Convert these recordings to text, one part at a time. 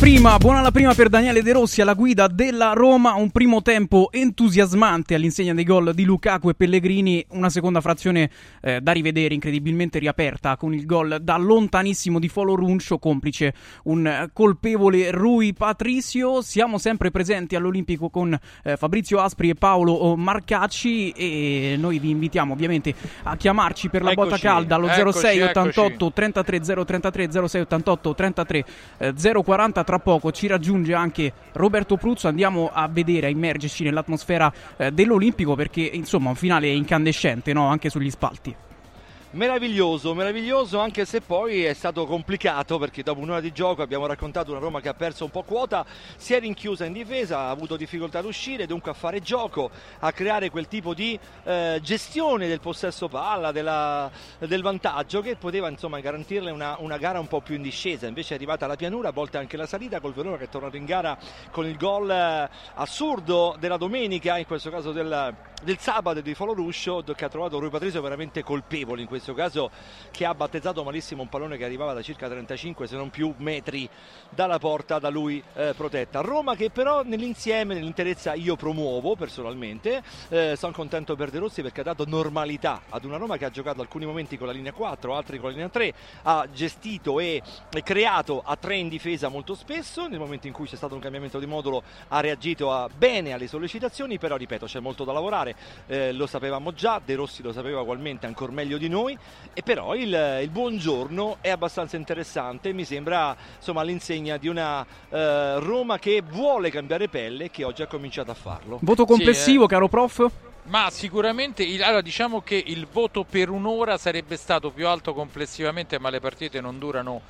Prima, buona la prima per Daniele De Rossi alla guida della Roma, un primo tempo entusiasmante all'insegna dei gol di Lukaku e Pellegrini, una seconda frazione eh, da rivedere incredibilmente riaperta con il gol da lontanissimo di Folo Runcio, complice un colpevole Rui Patricio. Siamo sempre presenti all'Olimpico con eh, Fabrizio Aspri e Paolo Marcacci e noi vi invitiamo ovviamente a chiamarci per la Eccoci, botta calda allo eccoci, 06 88 eccoci. 33 033 06 88 33 eh, 040 tra poco ci raggiunge anche Roberto Pruzzo andiamo a vedere a immergerci nell'atmosfera eh, dell'Olimpico perché insomma un finale incandescente no? anche sugli spalti Meraviglioso, meraviglioso anche se poi è stato complicato perché dopo un'ora di gioco abbiamo raccontato una Roma che ha perso un po' quota, si è rinchiusa in difesa, ha avuto difficoltà ad uscire, dunque a fare gioco, a creare quel tipo di eh, gestione del possesso palla, della- del vantaggio che poteva insomma garantirle una, una gara un po' più in discesa, invece è arrivata la pianura, a volte anche la salita col Verona che è tornato in gara con il gol eh, assurdo della domenica, in questo caso del, del sabato di Folo Ruscio che ha trovato Rui Patrizio veramente colpevole in questo caso che ha battezzato malissimo un pallone che arrivava da circa 35 se non più metri dalla porta da lui eh, protetta. Roma che però nell'insieme, nell'interezza io promuovo personalmente, eh, sono contento per De Rossi perché ha dato normalità ad una Roma che ha giocato alcuni momenti con la linea 4, altri con la linea 3, ha gestito e creato a tre in difesa molto spesso, nel momento in cui c'è stato un cambiamento di modulo ha reagito a- bene alle sollecitazioni, però ripeto c'è molto da lavorare, eh, lo sapevamo già, De Rossi lo sapeva ugualmente ancora meglio di noi, e però il, il buongiorno è abbastanza interessante, mi sembra insomma all'insegna di una eh, Roma che vuole cambiare pelle e che oggi ha cominciato a farlo. voto complessivo caro prof? Ma sicuramente, il- allora diciamo che il voto per un'ora sarebbe stato più alto complessivamente, ma le partite non durano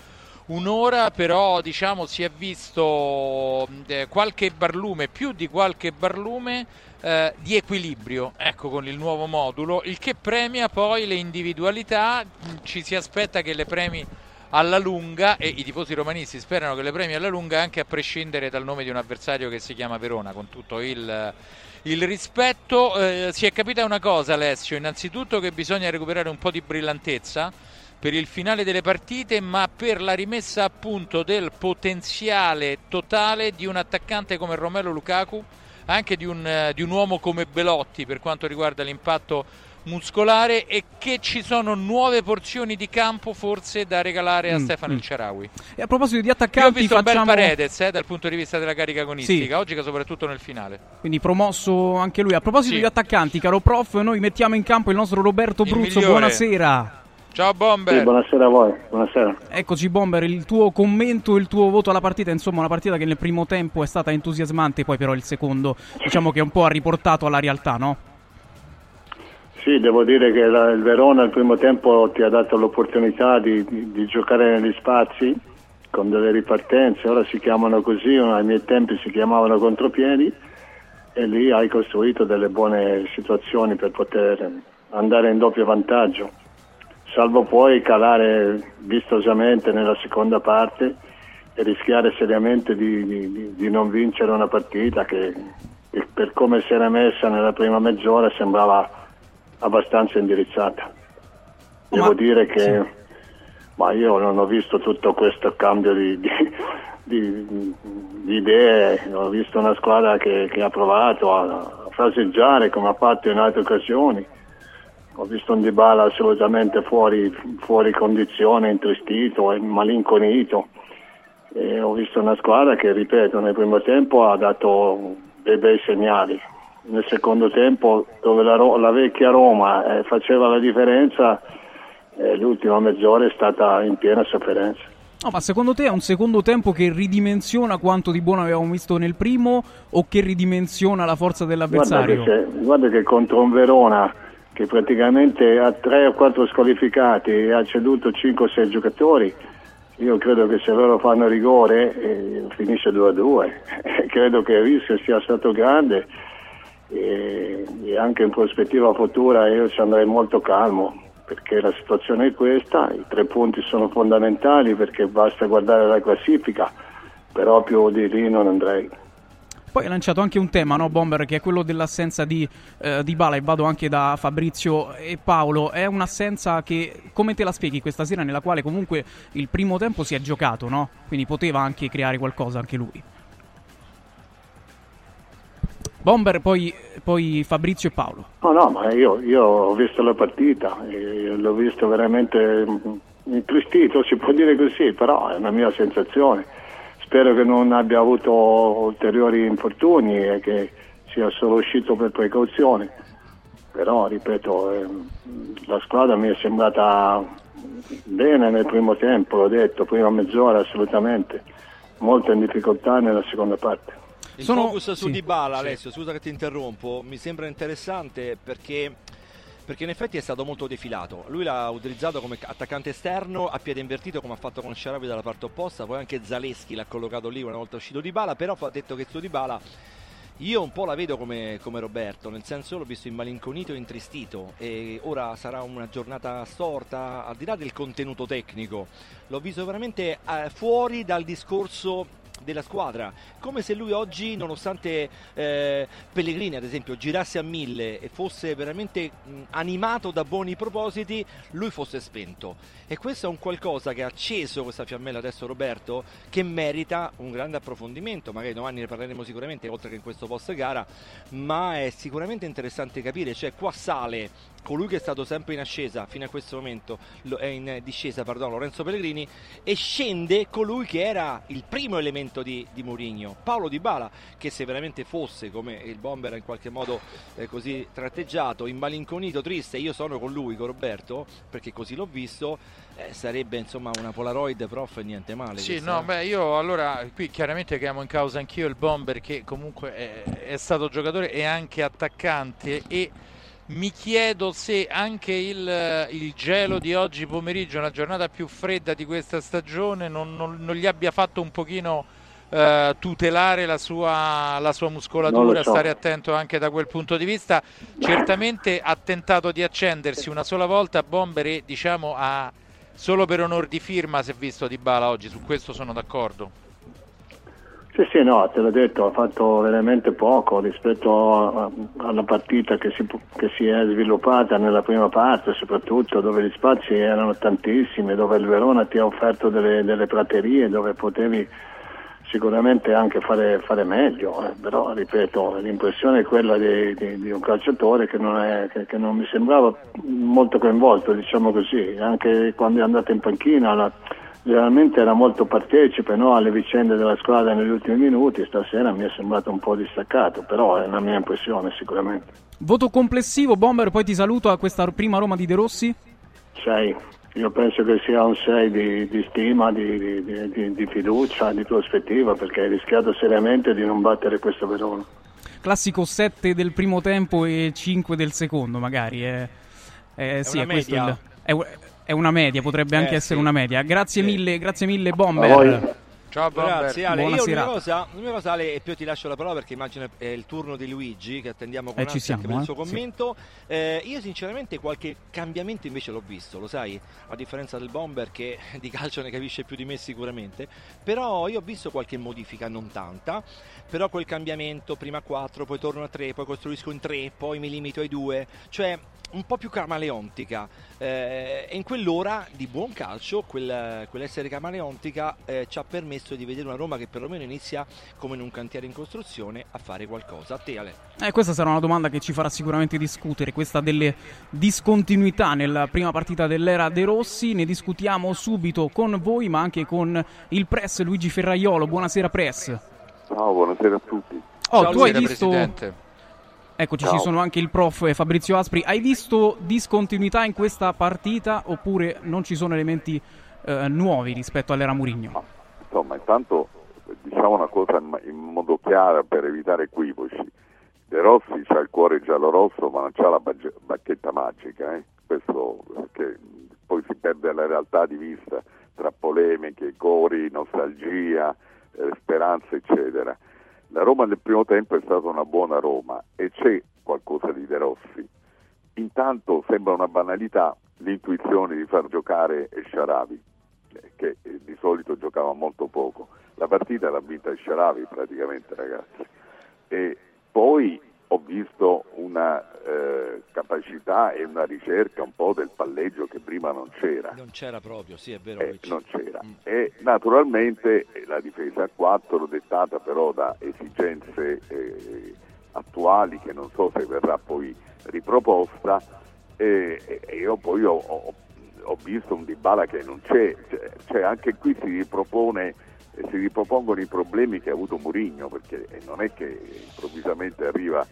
un'ora, però diciamo si è visto eh, qualche barlume, più di qualche barlume eh, di equilibrio, ecco con il nuovo modulo, il che premia poi le individualità, mh, ci si aspetta che le premi alla lunga e i tifosi romanisti sperano che le premi alla lunga anche a prescindere dal nome di un avversario che si chiama Verona con tutto il, il rispetto. Eh, si è capita una cosa Alessio innanzitutto che bisogna recuperare un po' di brillantezza per il finale delle partite ma per la rimessa a punto del potenziale totale di un attaccante come Romelo Lukaku anche di un, eh, di un uomo come Belotti per quanto riguarda l'impatto muscolare e che ci sono nuove porzioni di campo forse da regalare a Mm, Stefano mm. El Sharawi. e a proposito di Io ho attaccanti visto un bel facciamo Paredes eh, dal punto di vista della carica agonistica, Sì. oggi soprattutto nel finale. quindi promosso anche lui a proposito Sì. di attaccanti caro prof noi mettiamo in campo il nostro Roberto Il Bruzzo buonasera Ciao Bomber! Sì, buonasera a voi, buonasera. Eccoci Bomber, il tuo commento, il tuo voto alla partita, insomma una partita che nel primo tempo è stata entusiasmante, poi però il secondo diciamo che un po' ha riportato alla realtà, no? Sì, devo dire che la- il Verona al primo tempo ti ha dato l'opportunità di, di- di giocare negli spazi con delle ripartenze, ora si chiamano così, ai miei tempi si chiamavano contropiedi e lì hai costruito delle buone situazioni per poter andare in doppio vantaggio, salvo poi calare vistosamente nella seconda parte e rischiare seriamente di, di- di- non vincere una partita che, che per come si era messa nella prima mezz'ora sembrava abbastanza indirizzata. Devo Ma- dire che sì. ma io non ho visto tutto questo cambio di, di- di- di idee, ho visto una squadra che, che ha provato a, a fraseggiare come ha fatto in altre occasioni. Ho visto un Dybala assolutamente fuori, fuori condizione, intristito, malinconito. E ho visto una squadra che, ripeto, nel primo tempo ha dato dei bei segnali. Nel secondo tempo, dove la, la vecchia Roma eh, faceva la differenza, eh, l'ultima mezz'ora è stata in piena sofferenza. No, ma secondo te è un secondo tempo che ridimensiona quanto di buono avevamo visto nel primo o che ridimensiona la forza Guarda dell'avversario? che, se- guarda che contro un Verona che praticamente ha tre o quattro squalificati e ha ceduto 5 o 6 giocatori, io credo che se loro fanno rigore eh, finisce 2 a 2. credo che il rischio sia stato grande e, e anche in prospettiva futura io ci andrei molto calmo perché la situazione è questa, i tre punti sono fondamentali perché basta guardare la classifica, però più di lì non andrei. Poi hai lanciato anche un tema, no, Bomber, che è quello dell'assenza di, eh, di Bala e vado anche da Fabrizio e Paolo. È un'assenza che, come te la spieghi questa sera, nella quale comunque il primo tempo si è giocato, no? Quindi poteva anche creare qualcosa anche lui. Bomber, poi, poi Fabrizio e Paolo. No, no, ma io, io ho visto la partita, l'ho visto veramente intristito, si può dire così, però è una mia sensazione. Spero che non abbia avuto ulteriori infortuni e che sia solo uscito per precauzione. Però, ripeto, eh, la squadra mi è sembrata bene nel primo tempo, l'ho detto, prima mezz'ora assolutamente, molto in difficoltà nella seconda parte. Il Sono... focus su sì, Dybala, sì. Alessio, scusa che ti interrompo, mi sembra interessante perché perché in effetti è stato molto defilato. Lui l'ha utilizzato come attaccante esterno a piede invertito come ha fatto con Sharabi dalla parte opposta, poi anche Zaleschi l'ha collocato lì una volta uscito di Bala, però ha detto che su di Bala io un po' la vedo come, come, Roberto, nel senso l'ho visto immalinconito e intristito e ora sarà una giornata storta, al di là del contenuto tecnico, l'ho visto veramente eh, fuori dal discorso della squadra, come se lui oggi, nonostante eh, Pellegrini ad esempio girasse a mille e fosse veramente mh, animato da buoni propositi, lui fosse spento. E questo è un qualcosa che ha acceso questa fiammella adesso Roberto, che merita un grande approfondimento, magari domani ne parleremo sicuramente, oltre che in questo post gara, ma è sicuramente interessante capire, cioè qua sale colui che è stato sempre in ascesa fino a questo momento, in discesa, pardon, Lorenzo Pellegrini, e scende colui che era il primo elemento di, di Mourinho, Paolo Di Bala, che se veramente fosse come il bomber in qualche modo eh, così tratteggiato, immalinconito, triste, io sono con lui, con Roberto, perché così l'ho visto, eh, sarebbe insomma una Polaroid prof e niente male. Sì, questa. no, beh, io allora qui chiaramente chiamo in causa anch'io il bomber che comunque è, è stato giocatore e anche attaccante e mi chiedo se anche il, il, gelo di oggi pomeriggio, la giornata più fredda di questa stagione, non, non, non gli abbia fatto un pochino eh, tutelare la sua, la sua muscolatura, so. stare attento anche da quel punto di vista. Certamente ha tentato di accendersi una sola volta Bomber e diciamo ha, solo per onor di firma si è visto Di Bala oggi, su questo sono d'accordo. Sì, sì, no, te l'ho detto, ha fatto veramente poco rispetto a, alla partita che si, che si, è sviluppata nella prima parte, soprattutto dove gli spazi erano tantissimi, dove il Verona ti ha offerto delle, delle praterie, dove potevi sicuramente anche fare, fare meglio, eh. però ripeto, l'impressione è quella di, di, di un calciatore che non, è, che, che non, mi sembrava molto coinvolto, diciamo così, anche quando è andato in panchina. La, generalmente era molto partecipe no, alle vicende della squadra negli ultimi minuti, stasera mi è sembrato un po' distaccato, però è una mia impressione sicuramente. Voto complessivo, Bomber, poi ti saluto a questa prima Roma di De Rossi. 6, io penso che sia un 6 di, di stima, di, di, di, fiducia, di prospettiva, perché hai rischiato seriamente di non battere questo Verona. Classico 7 del primo tempo e 5 del secondo, magari. Eh. Eh, è, sì, è questo il, è, è una media, potrebbe anche eh, essere sì. una media. Grazie sì. mille, grazie mille Bomber. Ciao. Grazie Ale. Buona Io l'unica cosa, cosa Ale, e poi ti lascio la parola perché immagino è il turno di Luigi che attendiamo con eh, ansia per il suo commento. Sì. Eh, io sinceramente qualche cambiamento invece l'ho visto, lo sai, a differenza del Bomber che di calcio ne capisce più di me sicuramente, però io ho visto qualche modifica, non tanta, però quel cambiamento, prima 4, poi torno a 3, poi costruisco in 3, poi mi limito ai 2, cioè un po' più camaleontica eh, e in quell'ora di buon calcio quel, quell'essere camaleontica eh, ci ha permesso di vedere una Roma che perlomeno inizia come in un cantiere in costruzione a fare qualcosa. A te Ale. Eh, questa sarà una domanda che ci farà sicuramente discutere, questa delle discontinuità nella prima partita dell'era De Rossi, ne discutiamo subito con voi ma anche con il press Luigi Ferraiolo, buonasera press. Ciao, buonasera a tutti. Oh, Ciao, tu hai visto... Presidente Eccoci, Ciao. ci sono anche il prof Fabrizio Aspri. Hai visto discontinuità in questa partita oppure non ci sono elementi eh, nuovi rispetto all'era Murigno? Insomma, intanto diciamo una cosa in modo chiaro per evitare equivoci. De Rossi ha il cuore giallo-rosso ma non ha la bacchetta magica, eh? questo che poi si perde la realtà di vista tra polemiche, cori, nostalgia, eh, speranze eccetera La Roma nel primo tempo è stata una buona Roma e c'è qualcosa di De Rossi. Intanto sembra una banalità l'intuizione di far giocare Sharavi, che di solito giocava molto poco. La partita l'ha vinta Sharavi praticamente ragazzi. E poi ho visto una eh, capacità e una ricerca un po' del palleggio che prima non c'era. Non c'era proprio, sì, è vero. Eh, non c'era. Mm. E naturalmente la difesa a 4 dettata però da esigenze eh, attuali che non so se verrà poi riproposta e, e io poi ho, ho, ho, visto un Dybala che non c'è, cioè, cioè anche qui si ripropone si ripropongono i problemi che ha avuto Murigno perché non è che improvvisamente arriva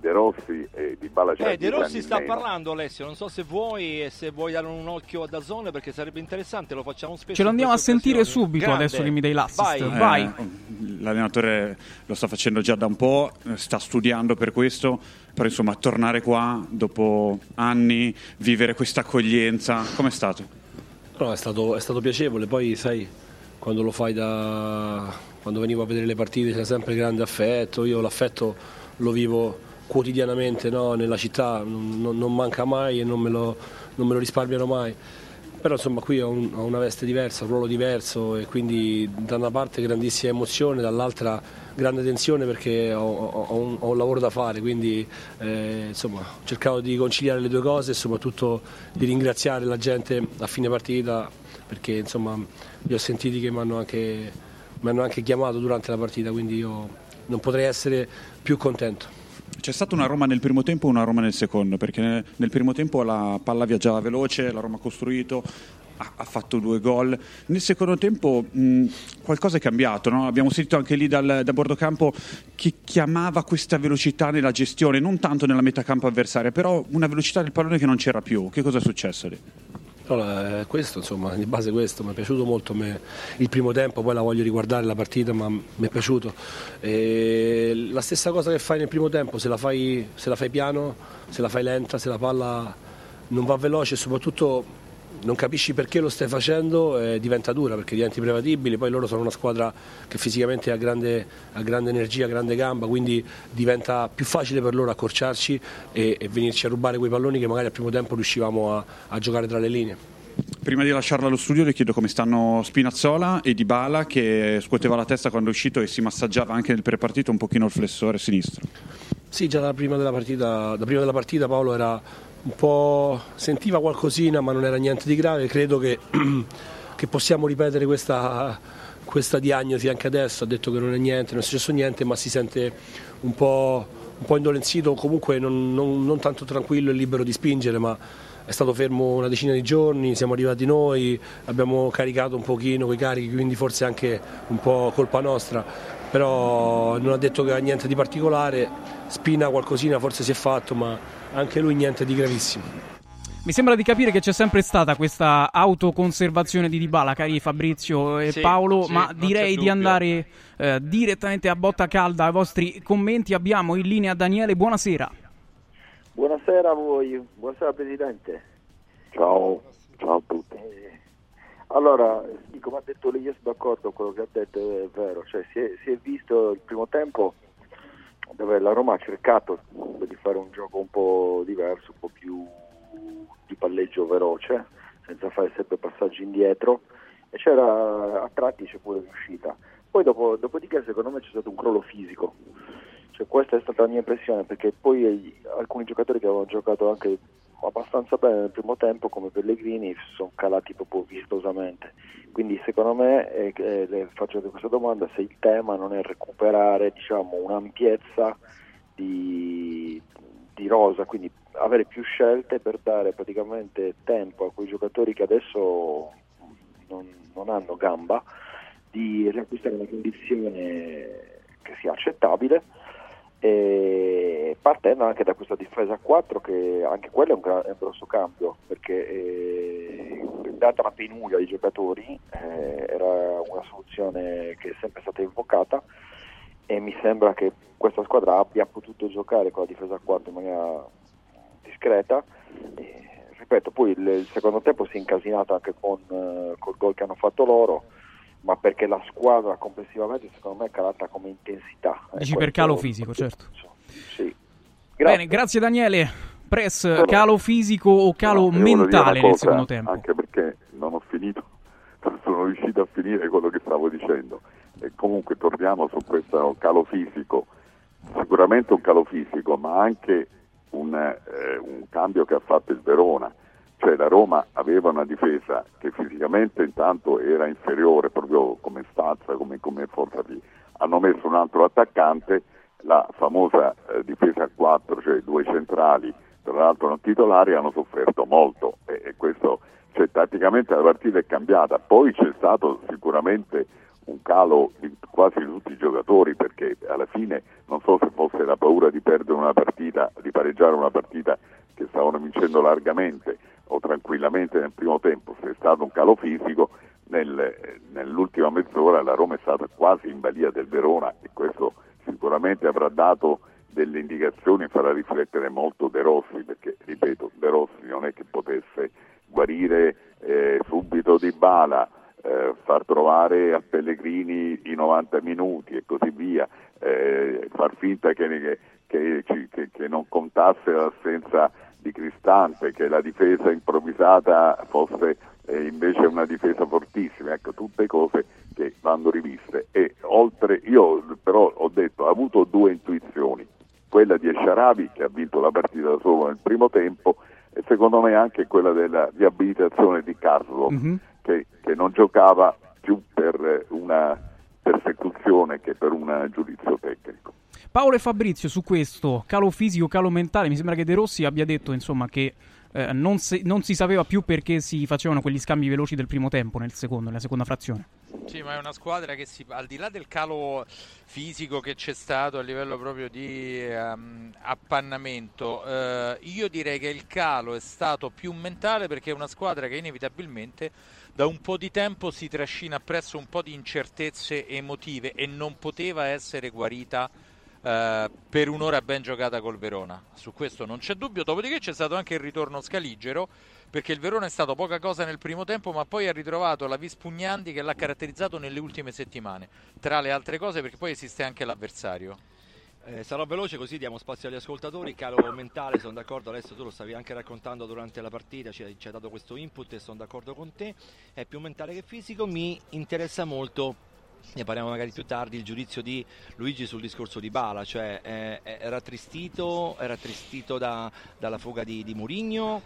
De Rossi e Di Bala eh, De Rossi sta meno. parlando Alessio, non so se vuoi e se vuoi dare un occhio a Dazone perché sarebbe interessante, lo facciamo spesso. Ce lo andiamo a sentire subito Grande. adesso che mi dai l'assist. Vai. Eh, Vai. L'allenatore lo sta facendo già da un po', sta studiando per questo, però insomma tornare qua dopo anni, vivere questa accoglienza, com'è stato? No, è stato, è stato piacevole, poi sai, quando lo fai da... quando venivo a vedere le partite c'è sempre grande affetto, io l'affetto lo vivo quotidianamente no? nella città, non, non, manca mai e non me, lo, non me lo risparmiano mai. Però insomma qui ho, un, ho, una veste diversa, un ruolo diverso e quindi da una parte grandissima emozione, dall'altra grande tensione perché ho, ho, un, ho un, lavoro da fare, quindi eh, insomma ho cercato di conciliare le due cose e soprattutto di ringraziare la gente a fine partita perché insomma li ho sentiti che mi hanno anche, anche chiamato durante la partita, quindi io non potrei essere più contento. C'è stata una Roma nel primo tempo e una Roma nel secondo, perché nel primo tempo la palla viaggiava veloce, la Roma ha costruito, ha, fatto due gol. Nel secondo tempo mh, qualcosa è cambiato, no? abbiamo sentito anche lì dal, da bordocampo che chiamava questa velocità nella gestione, non tanto nella metacampo avversaria, però una velocità del pallone che non c'era più. Che cosa è successo lì? Allora, questo, insomma, di base questo, mi è piaciuto molto me, il primo tempo, poi la voglio riguardare la partita, ma mi è piaciuto. E la stessa cosa che fai nel primo tempo, se la, fai, se la fai piano, se la fai lenta, se la palla non va veloce soprattutto non capisci perché lo stai facendo e diventa dura perché diventi prevedibile, poi loro sono una squadra che fisicamente ha grande, ha grande energia, grande gamba, quindi diventa più facile per loro accorciarci e, e, venirci a rubare quei palloni che magari al primo tempo riuscivamo a, a giocare tra le linee. Prima di lasciarla allo studio le chiedo come stanno Spinazzola e Dybala che scuoteva la testa quando è uscito e si massaggiava anche nel prepartito un pochino il flessore sinistro. Sì, già da prima della partita, da prima della partita Paolo era un po' sentiva qualcosina ma non era niente di grave, credo che, che possiamo ripetere questa, questa, diagnosi anche adesso, ha detto che non è niente, non è successo niente ma si sente un po', un po indolenzito, comunque non, non, non tanto tranquillo e libero di spingere ma è stato fermo una decina di giorni, siamo arrivati noi, abbiamo caricato un pochino quei carichi, quindi forse anche un po' colpa nostra, però non ha detto che ha niente di particolare, Spina qualcosina forse si è fatto, ma anche lui niente di gravissimo. Mi sembra di capire che c'è sempre stata questa autoconservazione di Dybala, cari Fabrizio e sì, Paolo, sì, ma direi di andare eh, direttamente a botta calda ai vostri commenti. Abbiamo in linea Daniele, buonasera. Buonasera a voi, buonasera Presidente. Ciao, ciao a tutti. Eh, allora, sì, come ha detto lei, io sono d'accordo con quello che ha detto, è vero, cioè, si, è, si è visto il primo tempo dove la Roma ha cercato di fare un gioco un po' diverso, un po' più di palleggio veloce, senza fare sempre passaggi indietro e c'era a tratti c'è pure riuscita. Poi dopo, dopodiché secondo me c'è stato un crollo fisico, cioè, questa è stata la mia impressione perché poi alcuni giocatori che avevano giocato anche abbastanza bene nel primo tempo come Pellegrini sono calati proprio vistosamente. Quindi secondo me eh, eh, faccio questa domanda se il tema non è recuperare diciamo, un'ampiezza di, di rosa quindi avere più scelte per dare praticamente tempo a quei giocatori che adesso non, non hanno gamba di riacquistare una condizione che sia accettabile e partendo anche da questa difesa a 4 che anche quello è un, gra- è un grosso cambio perché eh, data la penuria di giocatori eh, era una soluzione che è sempre stata invocata e mi sembra che questa squadra abbia potuto giocare con la difesa a 4 in maniera discreta. E, ripeto poi il, il, secondo tempo si è incasinato anche con uh, col gol che hanno fatto loro ma perché la squadra complessivamente secondo me è calata come intensità. Dici per calo fisico, certo. Sì. Grazie. Bene, grazie Daniele. Press, calo fisico o calo No, mentale cosa, nel secondo tempo? Anche perché non ho finito, non sono riuscito a finire quello che stavo dicendo. E comunque torniamo su questo calo fisico. Sicuramente un calo fisico, ma anche un, eh, un cambio che ha fatto il Verona. Cioè la Roma aveva una difesa che fisicamente intanto era inferiore proprio come stazza, come, come forza di... Hanno messo un altro attaccante, la famosa eh, difesa a 4, cioè due centrali, tra l'altro non titolari, hanno sofferto molto e, e questo, cioè tatticamente la partita è cambiata. Poi c'è stato sicuramente un calo in quasi tutti i giocatori perché alla fine non so se fosse la paura di perdere una partita, di pareggiare una partita che stavano vincendo largamente o tranquillamente nel primo tempo, se è stato un calo fisico, nel, nell'ultima mezz'ora la Roma è stata quasi in balia del Verona e questo sicuramente avrà dato delle indicazioni e farà riflettere molto De Rossi perché, ripeto, De Rossi non è che potesse guarire eh, subito di bala, eh, far trovare a Pellegrini i 90 minuti e così via, eh, far finta che, che, che, che non contasse l'assenza di Cristante, che la difesa improvvisata fosse eh, invece una difesa fortissima, ecco, tutte cose che vanno riviste. E oltre, io però ho detto, ho avuto due intuizioni, quella di Esciarabi che ha vinto la partita da solo nel primo tempo e secondo me anche quella della riabilitazione di Carlo Mhm. che, che non giocava più per una persecuzione che per un giudizio tecnico. Paolo e Fabrizio su questo calo fisico, calo mentale, mi sembra che De Rossi abbia detto insomma che eh, non, si, non si sapeva più perché si facevano quegli scambi veloci del primo tempo nel secondo, nella seconda frazione. Sì, ma è una squadra che si, al di là del calo fisico che c'è stato a livello proprio di ehm, appannamento, eh, io direi che il calo è stato più mentale perché è una squadra che inevitabilmente da un po' di tempo si trascina appresso un po' di incertezze emotive e non poteva essere guarita eh, per un'ora ben giocata col Verona. Su questo non c'è dubbio. Dopodiché c'è stato anche il ritorno scaligero perché il Verona è stato poca cosa nel primo tempo, ma poi ha ritrovato la vis pugnanti che l'ha caratterizzato nelle ultime settimane. Tra le altre cose, perché poi esiste anche l'avversario. Eh, sarò veloce così diamo spazio agli ascoltatori. Calo mentale, sono d'accordo. Adesso tu lo stavi anche raccontando durante la partita, ci ci hai dato questo input e sono d'accordo con te. È più mentale che fisico. Mi interessa molto, ne parliamo magari più tardi, il giudizio di Luigi sul discorso di Bala. Cioè, eh, era tristito, era tristito da- dalla fuga di, di Murigno.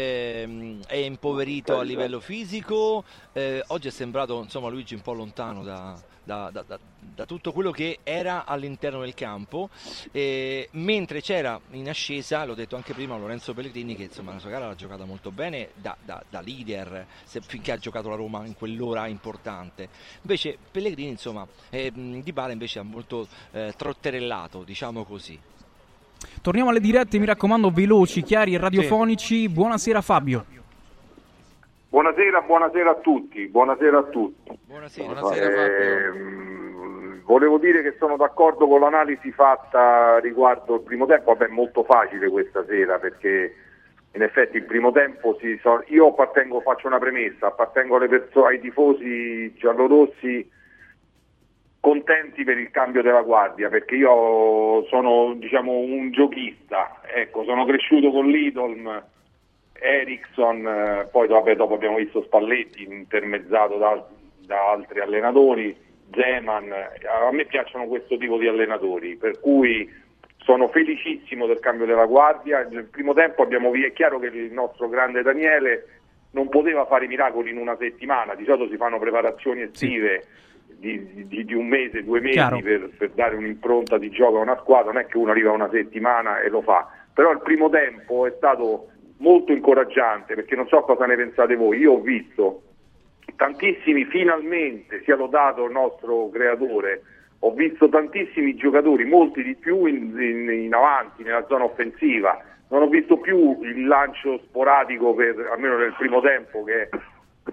Ehm, è impoverito a livello fisico. eh, oggi è sembrato insomma Luigi un po' lontano da, da- da- da- tutto quello che era all'interno del campo. eh, mentre c'era in ascesa, l'ho detto anche prima, Lorenzo Pellegrini, che insomma la sua gara l'ha giocata molto bene da, da- leader se- finché ha giocato la Roma in quell'ora importante. Invece Pellegrini, insomma, eh, Di Bala invece ha molto eh, trotterellato, diciamo così. Torniamo alle dirette, mi raccomando, veloci, chiari e radiofonici. Buonasera Fabio. Buonasera, buonasera a tutti, buonasera a tutti. Buonasera. Buonasera Fabio. Ehm, volevo dire che sono d'accordo con l'analisi fatta riguardo il primo tempo, vabbè è molto facile questa sera perché in effetti il primo tempo si so- io appartengo, faccio una premessa, appartengo alle perso- ai tifosi giallorossi contenti per il cambio della guardia perché io sono diciamo un giochista, ecco, sono cresciuto con l'Idolm Ericsson, eh, poi vabbè, dopo abbiamo visto Spalletti intermezzato da, da altri allenatori, Zeman, a me piacciono questo tipo di allenatori, per cui sono felicissimo del cambio della guardia. Nel primo tempo abbiamo è chiaro che il nostro grande Daniele non poteva fare miracoli in una settimana, di solito si fanno preparazioni estive di, di- di un mese, due mesi per, per dare un'impronta di gioco a una squadra, non è che uno arriva una settimana e lo fa, però il primo tempo è stato molto incoraggiante perché non so cosa ne pensate voi, io ho visto tantissimi finalmente, sia lodato il nostro creatore, ho visto tantissimi giocatori, molti di più in, in- in avanti, nella zona offensiva, non ho visto più il lancio sporadico, per, almeno nel primo tempo, che,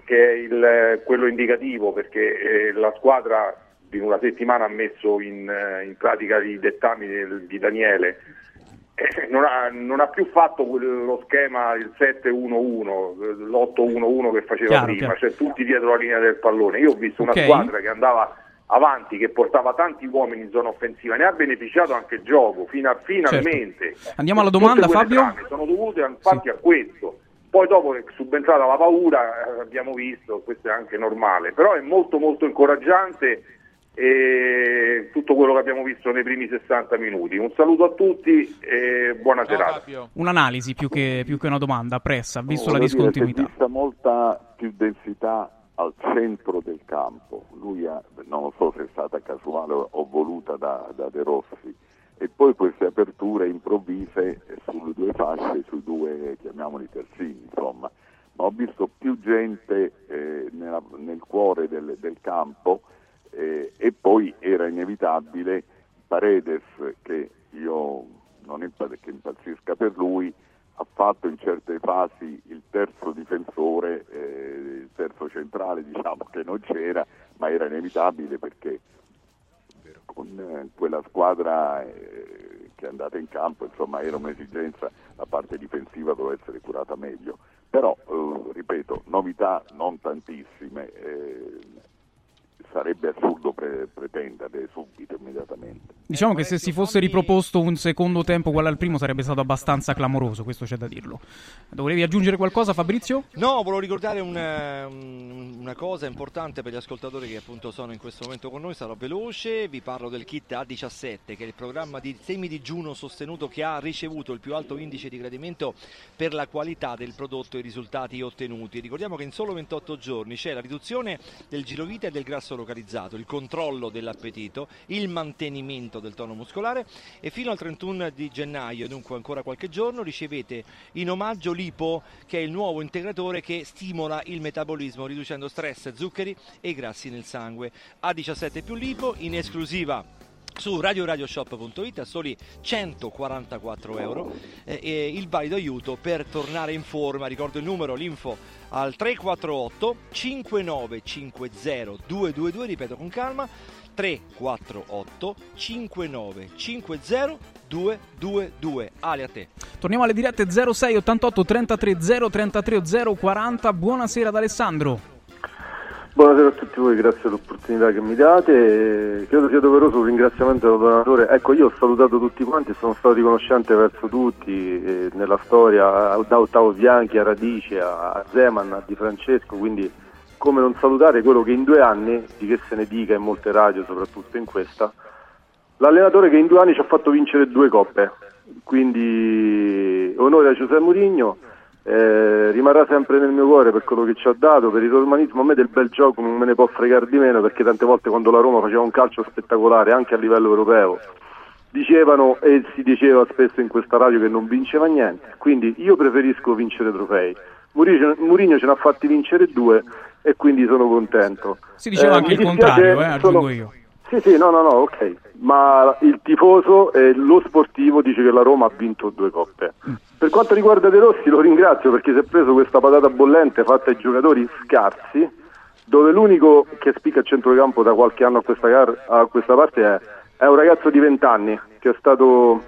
che è il- quello indicativo, perché eh, la squadra in una settimana ha messo in, eh, in pratica i dettami del- di Daniele eh, non, ha, non ha più fatto lo schema il 7-1-1, l'8-1-1 che faceva Chiaro, prima, chiaro. cioè tutti dietro la linea del pallone. Io ho visto Ok. una squadra che andava avanti, che portava tanti uomini in zona offensiva, ne ha beneficiato anche il gioco, fino a, finalmente. Certo. Andiamo alla domanda, Fabio. sono dovute infatti a questo. Poi dopo è subentrata la paura, eh, abbiamo visto, questo è anche normale, però è molto molto incoraggiante e tutto quello che abbiamo visto nei primi 60 minuti. Un saluto a tutti e buona serata. Un'analisi più che, più che una domanda, pressa, visto la Voglio dire, discontinuità. vista molta più densità al centro del campo. Lui ha- non lo so se è stata casuale o o voluta da, da De Rossi. E poi queste aperture improvvise sulle due fasce, sui due, chiamiamoli terzini, insomma. Ma ho visto più gente eh, nella- nel cuore del, del campo eh, e poi era inevitabile Paredes, che io non impa- che impazzisca per lui, ha fatto in certe fasi il terzo difensore, eh, il terzo centrale, diciamo che non c'era, ma era inevitabile perché con eh, quella squadra eh, che è andata in campo, insomma, era un'esigenza, la parte difensiva doveva essere curata meglio. Però, eh, ripeto, novità non tantissime, eh, sarebbe assurdo pre- pretendere subito, immediatamente. Diciamo che se si fosse riproposto un secondo tempo uguale al primo sarebbe stato abbastanza clamoroso, questo c'è da dirlo. Volevi aggiungere qualcosa Fabrizio? No, volevo ricordare un, eh, un- una cosa importante per gli ascoltatori che appunto sono in questo momento con noi, sarò veloce, vi parlo del kit A17 che è il programma di semi-digiuno sostenuto che ha ricevuto il più alto indice di gradimento per la qualità del prodotto e i risultati ottenuti. Ricordiamo che in solo 28 giorni c'è la riduzione del girovita e del grasso localizzato, il controllo dell'appetito, il mantenimento del tono muscolare e fino al 31 di gennaio, dunque ancora qualche giorno, ricevete in omaggio l'IPO che è il nuovo integratore che stimola il metabolismo riducendo stress, zuccheri e grassi nel sangue. A17 più l'IPO in esclusiva su radioradioshop.it a soli 144 euro eh, e il valido aiuto per tornare in forma ricordo il numero l'info al 348 5950 222 ripeto con calma 348 5950 222 Ale a te Torniamo alle dirette 06 88 33 033 040. Buonasera ad Alessandro. Buonasera a tutti voi, grazie dell'opportunità che mi date. Credo sia doveroso un ringraziamento al donatore. Ecco, io ho salutato tutti quanti sono stato riconoscente verso tutti eh, nella storia, da Ottavo Bianchi a Radice, a a Zeman, a Di Francesco, quindi come non salutare quello che in due anni, di che se ne dica in molte radio, soprattutto in questa, l'allenatore che in due anni ci ha fatto vincere due coppe. Quindi onore a Giuseppe Mourinho. Eh, rimarrà sempre nel mio cuore per quello che ci ha dato, per il romanismo. A me del bel gioco non me ne può fregare di meno perché tante volte quando la Roma faceva un calcio spettacolare anche a livello europeo dicevano e si diceva spesso in questa radio che non vinceva niente. Quindi io preferisco vincere trofei. Mourinho, Mourinho ce ne ha fatti vincere due e quindi sono contento. Si diceva Eh, anche il contrario, eh, aggiungo sono- io. Sì, sì, no, no, no, ok. Ma il tifoso e lo sportivo dice che la Roma ha vinto due coppe. Per quanto riguarda De Rossi lo ringrazio perché si è preso questa patata bollente fatta ai giocatori scarsi, dove l'unico che spicca a centrocampo da qualche anno a questa, gar- a questa parte è, è un ragazzo di 20 anni che è stato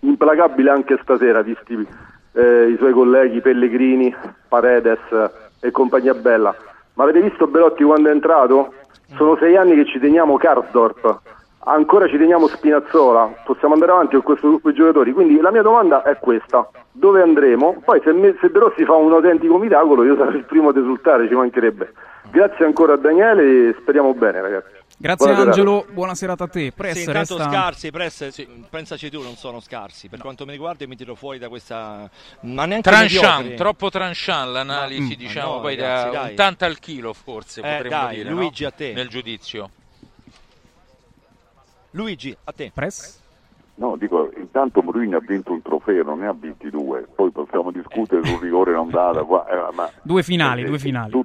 implacabile anche stasera, visti eh, i suoi colleghi Pellegrini, Paredes e compagnia bella. Ma avete visto Belotti quando è entrato? Sono sei anni che ci teniamo Karsdorp, ancora ci teniamo Spinazzola, possiamo andare avanti con questo gruppo di giocatori. Quindi la mia domanda è questa: dove andremo? Poi se, me- se De Rossi fa un autentico miracolo, io sarò il primo ad esultare, ci mancherebbe. Grazie ancora a Daniele e speriamo bene, ragazzi. Grazie Buona serata. Angelo, buona serata a te. Press Sì, intanto resta... scarsi, Press, pensaci tu, non sono scarsi. Per quanto mi riguarda, mi tiro fuori da questa. Ma neanche Tranchant, troppo tranchant l'analisi, Mm, diciamo, no, poi ragazzi, da dai. un tanto al chilo forse Eh, potremmo dai, dire, Luigi, no? a te. nel giudizio. Luigi, a te. Press? No, dico, intanto Mourinho ha vinto un trofeo, non ne ha vinti due, poi possiamo discutere sul rigore non dato, eh, ma Due finali, eh, due finali. tu-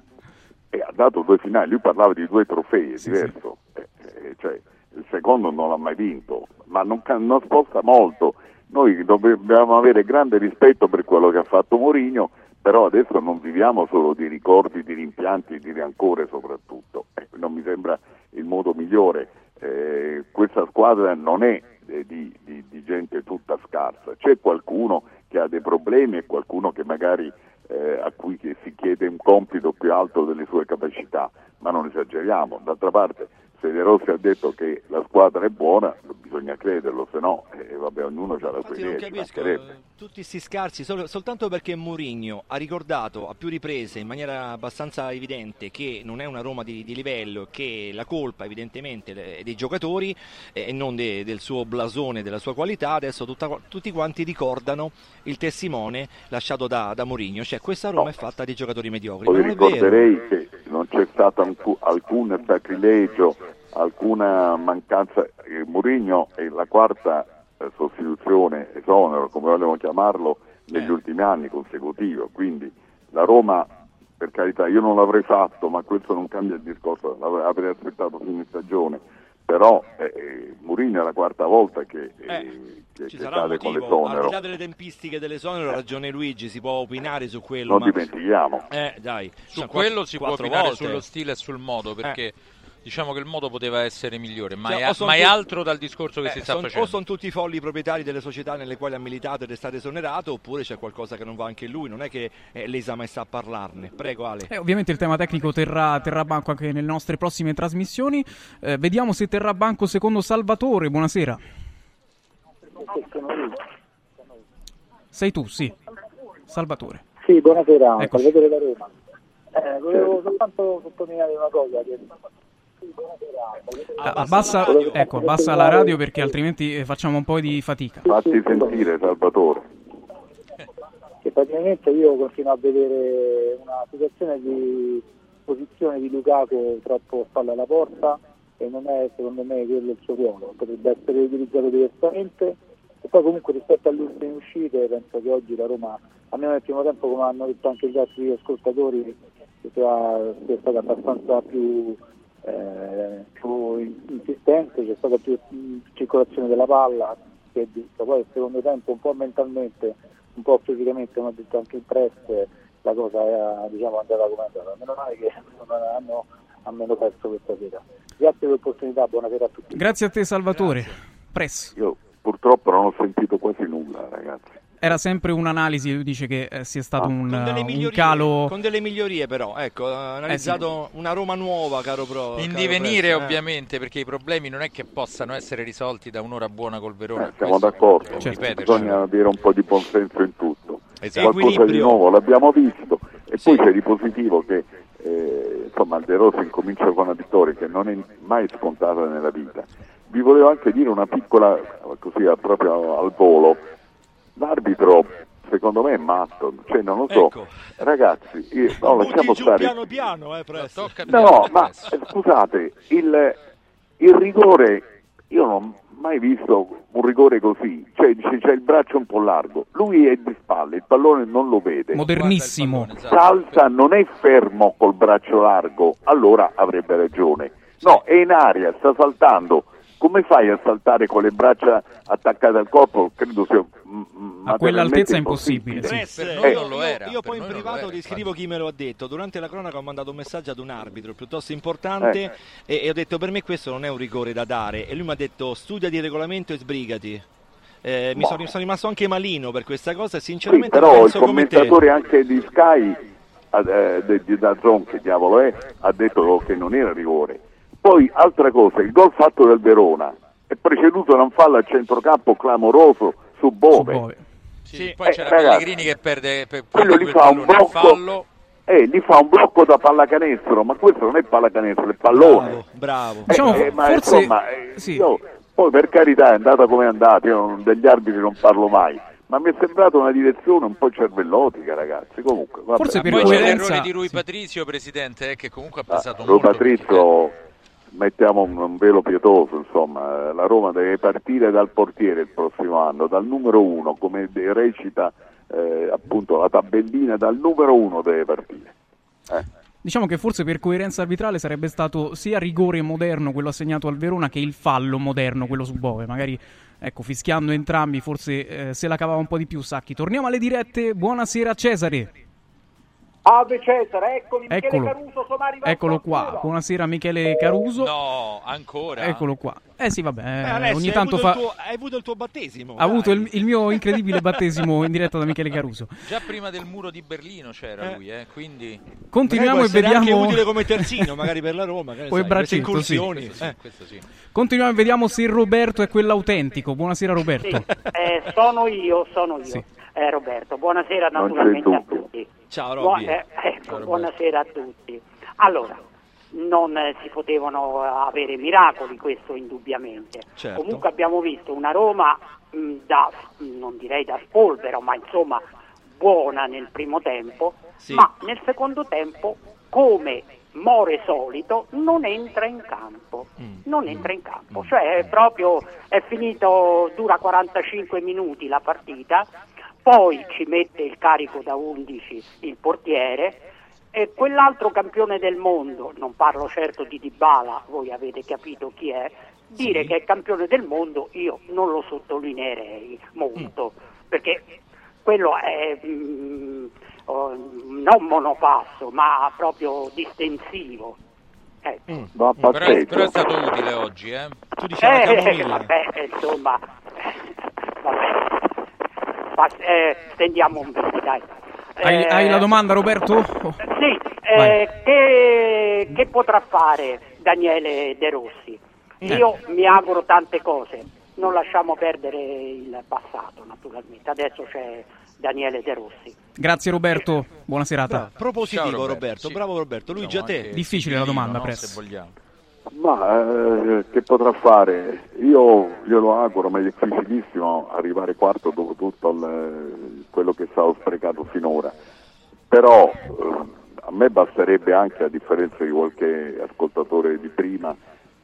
eh, ha dato due finali, lui parlava di due trofei, è Sì, diverso, Eh, eh, cioè, il secondo non l'ha mai vinto, ma non, non sposta molto, noi dobbiamo avere grande rispetto per quello che ha fatto Mourinho, però adesso non viviamo solo di ricordi, di rimpianti, di rancore soprattutto, Eh, non mi sembra il modo migliore. Eh, questa squadra non è eh, di, di- di gente tutta scarsa. C'è qualcuno che ha dei problemi e qualcuno che magari eh, a cui si chiede un compito più alto delle sue capacità, ma non esageriamo. D'altra parte, se De Rossi ha detto che la squadra è buona, bisogna crederlo, se no, eh, vabbè, ognuno ha la sua non idea. ci capisco eh, tutti questi scarsi sol- soltanto perché Mourinho ha ricordato a più riprese in maniera abbastanza evidente che non è una Roma di, di livello, che la colpa evidentemente è dei giocatori eh, e non de- del suo blasone, della sua qualità, adesso tutta- tutti quanti ricordano il testimone lasciato da, da Mourinho, cioè questa Roma è fatta di giocatori mediocri. Poi non ricorderei che non c'è stato alcu- alcun sacrilegio, alcuna mancanza. eh, Mourinho è la quarta eh, sostituzione, esonero, come vogliamo chiamarlo, negli Eh. ultimi anni consecutivo. Quindi la Roma, per carità, io non l'avrei fatto, ma questo non cambia il discorso, l'avrei avrei aspettato fine stagione. Però eh, eh, Mourinho è la quarta volta che, eh, che, Ci che sarà cade con motivo, al l'esonero. di là delle tempistiche dell'esonero, ha ragione Luigi, si può opinare su quello. Non ma... dimentichiamo. Eh, dai. Su Cioè, quello si può opinare volte. sullo stile e sul modo, perché diciamo che il modo poteva essere migliore, ma, Cioè, è, ma è tutti- altro dal discorso che Eh, si sta son- facendo. O sono tutti i folli proprietari delle società nelle quali ha militato ed è stato esonerato, oppure c'è qualcosa che non va anche lui. Non è che eh, l'ESA mai sta a parlarne. Prego, Ale. Eh, ovviamente il tema tecnico terrà, terrà banco anche nelle nostre prossime trasmissioni. Eh, vediamo se terrà banco secondo Salvatore. Buonasera. Sei tu, sì. Salvatore. Sì, buonasera, Eccoci. Salvatore da Roma. Eh, volevo soltanto sottolineare una cosa. Che... Ah, Abbassa, ecco, abbassa la radio perché altrimenti eh, facciamo un po' di fatica. Fatti sentire, Salvatore. che praticamente io continuo a vedere una situazione di posizione di Lukaku troppo spalle alla porta e non è secondo me quello il suo ruolo, potrebbe essere utilizzato diversamente e poi comunque rispetto alle ultime uscite penso che oggi la Roma, almeno nel primo tempo come hanno detto anche gli altri ascoltatori, sia stata abbastanza più, eh, più insistente, c'è stata più circolazione della palla, si è visto. poi il secondo tempo un po' mentalmente un po' fisicamente, come ha detto anche il press, la cosa è diciamo, andata come è andata. Meno male che non hanno almeno perso questa sera. Grazie per l'opportunità, buonasera a tutti. Grazie a te, Salvatore. Press. Io purtroppo non ho sentito quasi nulla, ragazzi. Era sempre un'analisi, lui dice che eh, sia stato un, Con delle, un calo... con delle migliorie, però, ecco, ha analizzato una Roma nuova, caro Pro. In caro divenire eh. ovviamente, perché i problemi non è che possano essere risolti da un'ora buona col Verona. Eh, siamo d'accordo, Certo. bisogna avere un po' di buonsenso in tutto. Esatto. Qualcosa di nuovo l'abbiamo visto e Sì. poi c'è di positivo che eh, insomma il De Rossi incomincia con una vittoria che non è mai scontata nella vita. Vi volevo anche dire una piccola, così proprio al volo, l'arbitro secondo me è matto, cioè non lo so, Ecco. ragazzi, io- no, lasciamo stare. piano piano, eh, Press. Tocca No, piano, ma eh, scusate, il, il rigore, io non ho mai visto un rigore così, cioè dice, c'è il braccio un po' largo, lui è di spalle, il pallone non lo vede, Modernissimo. Pallone, esatto. salta, non è fermo col braccio largo, allora avrebbe ragione. No, è in aria, sta saltando. Come fai a saltare con le braccia attaccate al corpo? Credo sia mm, mm, A quell'altezza è impossibile, sì. Eh, noi io, non lo io- era, io per poi in privato era, ti scrivo infatti. chi me lo ha detto. Durante la cronaca ho mandato un messaggio ad un arbitro piuttosto importante Eh. e, e ho detto per me questo non è un rigore da dare. E lui mi ha detto studia di regolamento e sbrigati. Eh, mi sono, sono rimasto anche malino per questa cosa e Sì, sinceramente però il commentatore anche di Sky, eh, di Dazzon, che diavolo è, ha detto che non era rigore. Poi, altra cosa, il gol fatto del Verona è preceduto da un fallo a centrocampo clamoroso su Bove. Su Bove. Sì, Sì. poi Eh, c'era ragazzi, Pellegrini che perde per Quello gli fa un blocco, fallo. eh, gli fa un blocco da pallacanestro, ma questo non è pallacanestro, è pallone. Bravo, bravo. Diciamo, Eh, eh, ma forse- insomma, eh, sì. io- poi per carità è andata come è andata, io non- degli arbitri non parlo mai, ma mi è sembrata una direzione un po' cervellotica, ragazzi. Comunque, vabbè. Forse per Poi c'è coerenza- l'errore di Rui sì. Patrizio, presidente, eh, che comunque ha Ah, pesato Rui molto. Patrizio, mettiamo un, velo pietoso, insomma, eh, la Roma deve partire dal portiere il prossimo anno, dal numero uno, come recita eh, appunto la tabellina, dal numero uno deve partire. Eh. Diciamo che forse per coerenza arbitrale sarebbe stato sia rigore moderno quello assegnato al Verona che il fallo moderno quello su Bove. Magari, ecco, fischiando entrambi, forse eh, se la cavava un po' di più Sacchi. Torniamo alle dirette. Buonasera Cesare. Ave Cesare, eccomi Michele Eccolo. Caruso, sono arrivato Eccolo qua. Buonasera Michele Caruso. No, ancora. Eccolo qua. Eh sì, vabbè, Eh, eh, Alessio, ogni hai tanto avuto fa... il tuo- hai avuto il tuo battesimo. Ha avuto il, il mio incredibile battesimo in diretta da Michele Caruso. Già prima del muro di Berlino c'era lui, eh, quindi... Continuiamo e vediamo. anche utile come terzino, magari per la Roma. che sai, queste braccetto, sì. incursioni. Questo sì, eh. questo sì. Continuiamo e vediamo se Roberto è quell'autentico. Buonasera Roberto. Eh, sono io, sono io, Sì. eh, Roberto. Buonasera naturalmente a tutti. Ciao Robby. eh, ecco, buonasera a tutti. Allora, non eh, si potevano avere miracoli, questo indubbiamente. Certo. Comunque abbiamo visto una Roma mh, da, non direi da spolvero, ma insomma buona nel primo tempo, Sì. ma nel secondo tempo, come More solito, non entra in campo. Mm. Non entra in campo, cioè è proprio è finito, dura 45 minuti la partita, poi ci mette il carico da 11 il portiere e quell'altro campione del mondo, non parlo certo di Dybala, voi avete capito chi è, dire Sì. che è campione del mondo io non lo sottolineerei molto, perché quello è mm, oh, non monopasso, ma proprio distensivo. Ecco. Mm. Però, però è stato utile oggi, eh. Tu dicevi Eh, vabbè, insomma. Pas- eh, stendiamo un po', dai. Hai, Eh, hai la domanda Roberto? Sì, eh, che, che potrà fare Daniele De Rossi? Eh. Io mi auguro tante cose, non lasciamo perdere il passato naturalmente, adesso c'è Daniele De Rossi. Grazie Roberto, buona serata. Bravo, propositivo Ciao, Roberto, Roberto, sì. bravo Roberto. Luigi a te. Difficile la domanda, no, Press. se vogliamo. Ma eh, che potrà fare? Io glielo auguro, ma è difficilissimo arrivare quarto dopo tutto il- quello che è stato sprecato finora. Però eh, a me basterebbe anche, a differenza di qualche ascoltatore di prima,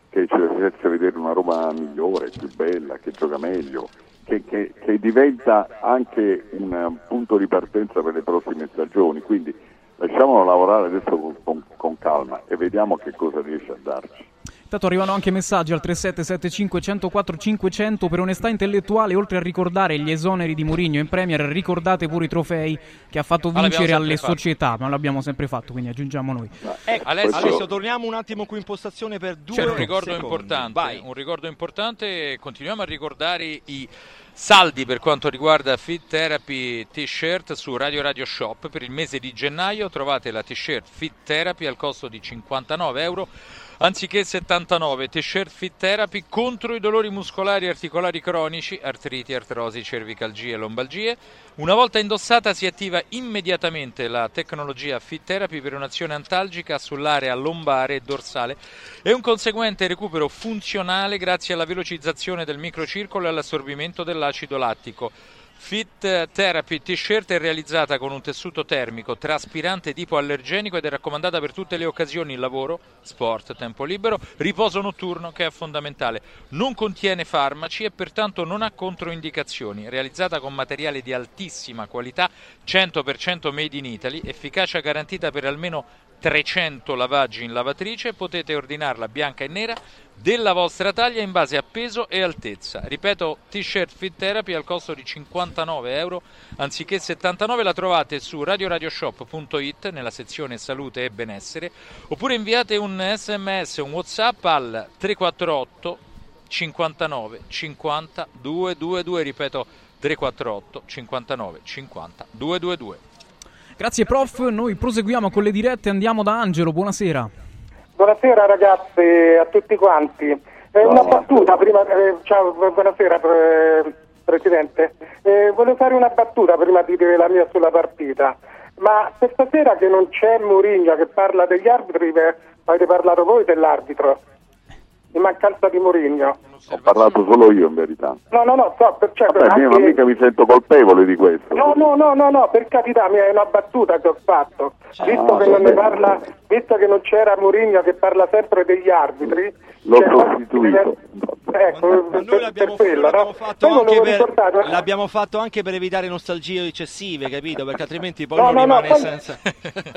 che ci facesse vedere una Roma migliore, più bella, che gioca meglio, che, che- che diventa anche un eh, punto di partenza per le prossime stagioni. Quindi lasciamolo lavorare adesso con, con- con calma e vediamo che cosa riesce a darci. Intanto arrivano anche messaggi al 3775 104 500 per onestà intellettuale, oltre a ricordare gli esoneri di Mourinho in Premier, ricordate pure i trofei che ha fatto l'abbiamo vincere alle fatto. società, ma l'abbiamo sempre fatto, quindi aggiungiamo noi. Ecco, Alessio- Alessio, torniamo un attimo qui in postazione per due C'è un ricordo secondi. importante, Vai. un ricordo importante, continuiamo a ricordare i saldi per quanto riguarda Fit Therapy T-shirt su Radio Radio Shop. Per il mese di gennaio trovate la T-shirt Fit Therapy al costo di 59 euro anziché 79. T-shirt Fit Therapy contro i dolori muscolari e articolari cronici, artriti, artrosi, cervicalgie e lombalgie. Una volta indossata si attiva immediatamente la tecnologia Fit Therapy per un'azione antalgica sull'area lombare e dorsale e un conseguente recupero funzionale grazie alla velocizzazione del microcircolo e all'assorbimento dell'acido lattico. Fit Therapy T-shirt è realizzata con un tessuto termico, traspirante ed ipoallergenico ed è raccomandata per tutte le occasioni lavoro, sport, tempo libero, riposo notturno che è fondamentale. Non contiene farmaci e pertanto non ha controindicazioni. Realizzata con materiale di altissima qualità, 100% made in Italy, efficacia garantita per almeno 300 lavaggi in lavatrice, potete ordinarla bianca e nera della vostra taglia in base a peso e altezza. Ripeto, t-shirt Fit Therapy al costo di 59 euro anziché 79 la trovate su radioradioshop.it nella sezione salute e benessere oppure inviate un sms, un whatsapp al 348 59 50 222, ripeto 348 59 50 222. Grazie prof, noi proseguiamo con le dirette, andiamo da Angelo, buonasera. Buonasera ragazzi a tutti quanti. Eh, una battuta prima, eh, ciao, bu- buonasera pre- Presidente. Eh, volevo fare una battuta prima di dire la mia sulla partita. Ma per stasera che non c'è Mourinho che parla degli arbitri, avete parlato voi dell'arbitro? In mancanza di Mourinho. Ho parlato solo io in verità. No, no, no, so, per, cioè, Vabbè, anche- non mica mi sento colpevole di questo. No, no, no, no, no, per carità, mia, è una battuta che ho fatto. Visto, Ah, che non ne vabbè. parla, visto che non c'era Mourinho che parla sempre degli arbitri, L'ho cioè, sostituito. Ecco, per, per quello, no? Fatto anche per- ricordare- l'abbiamo fatto anche per evitare nostalgie eccessive, capito? Perché altrimenti poi No, uno no, no, rimane poi- senza.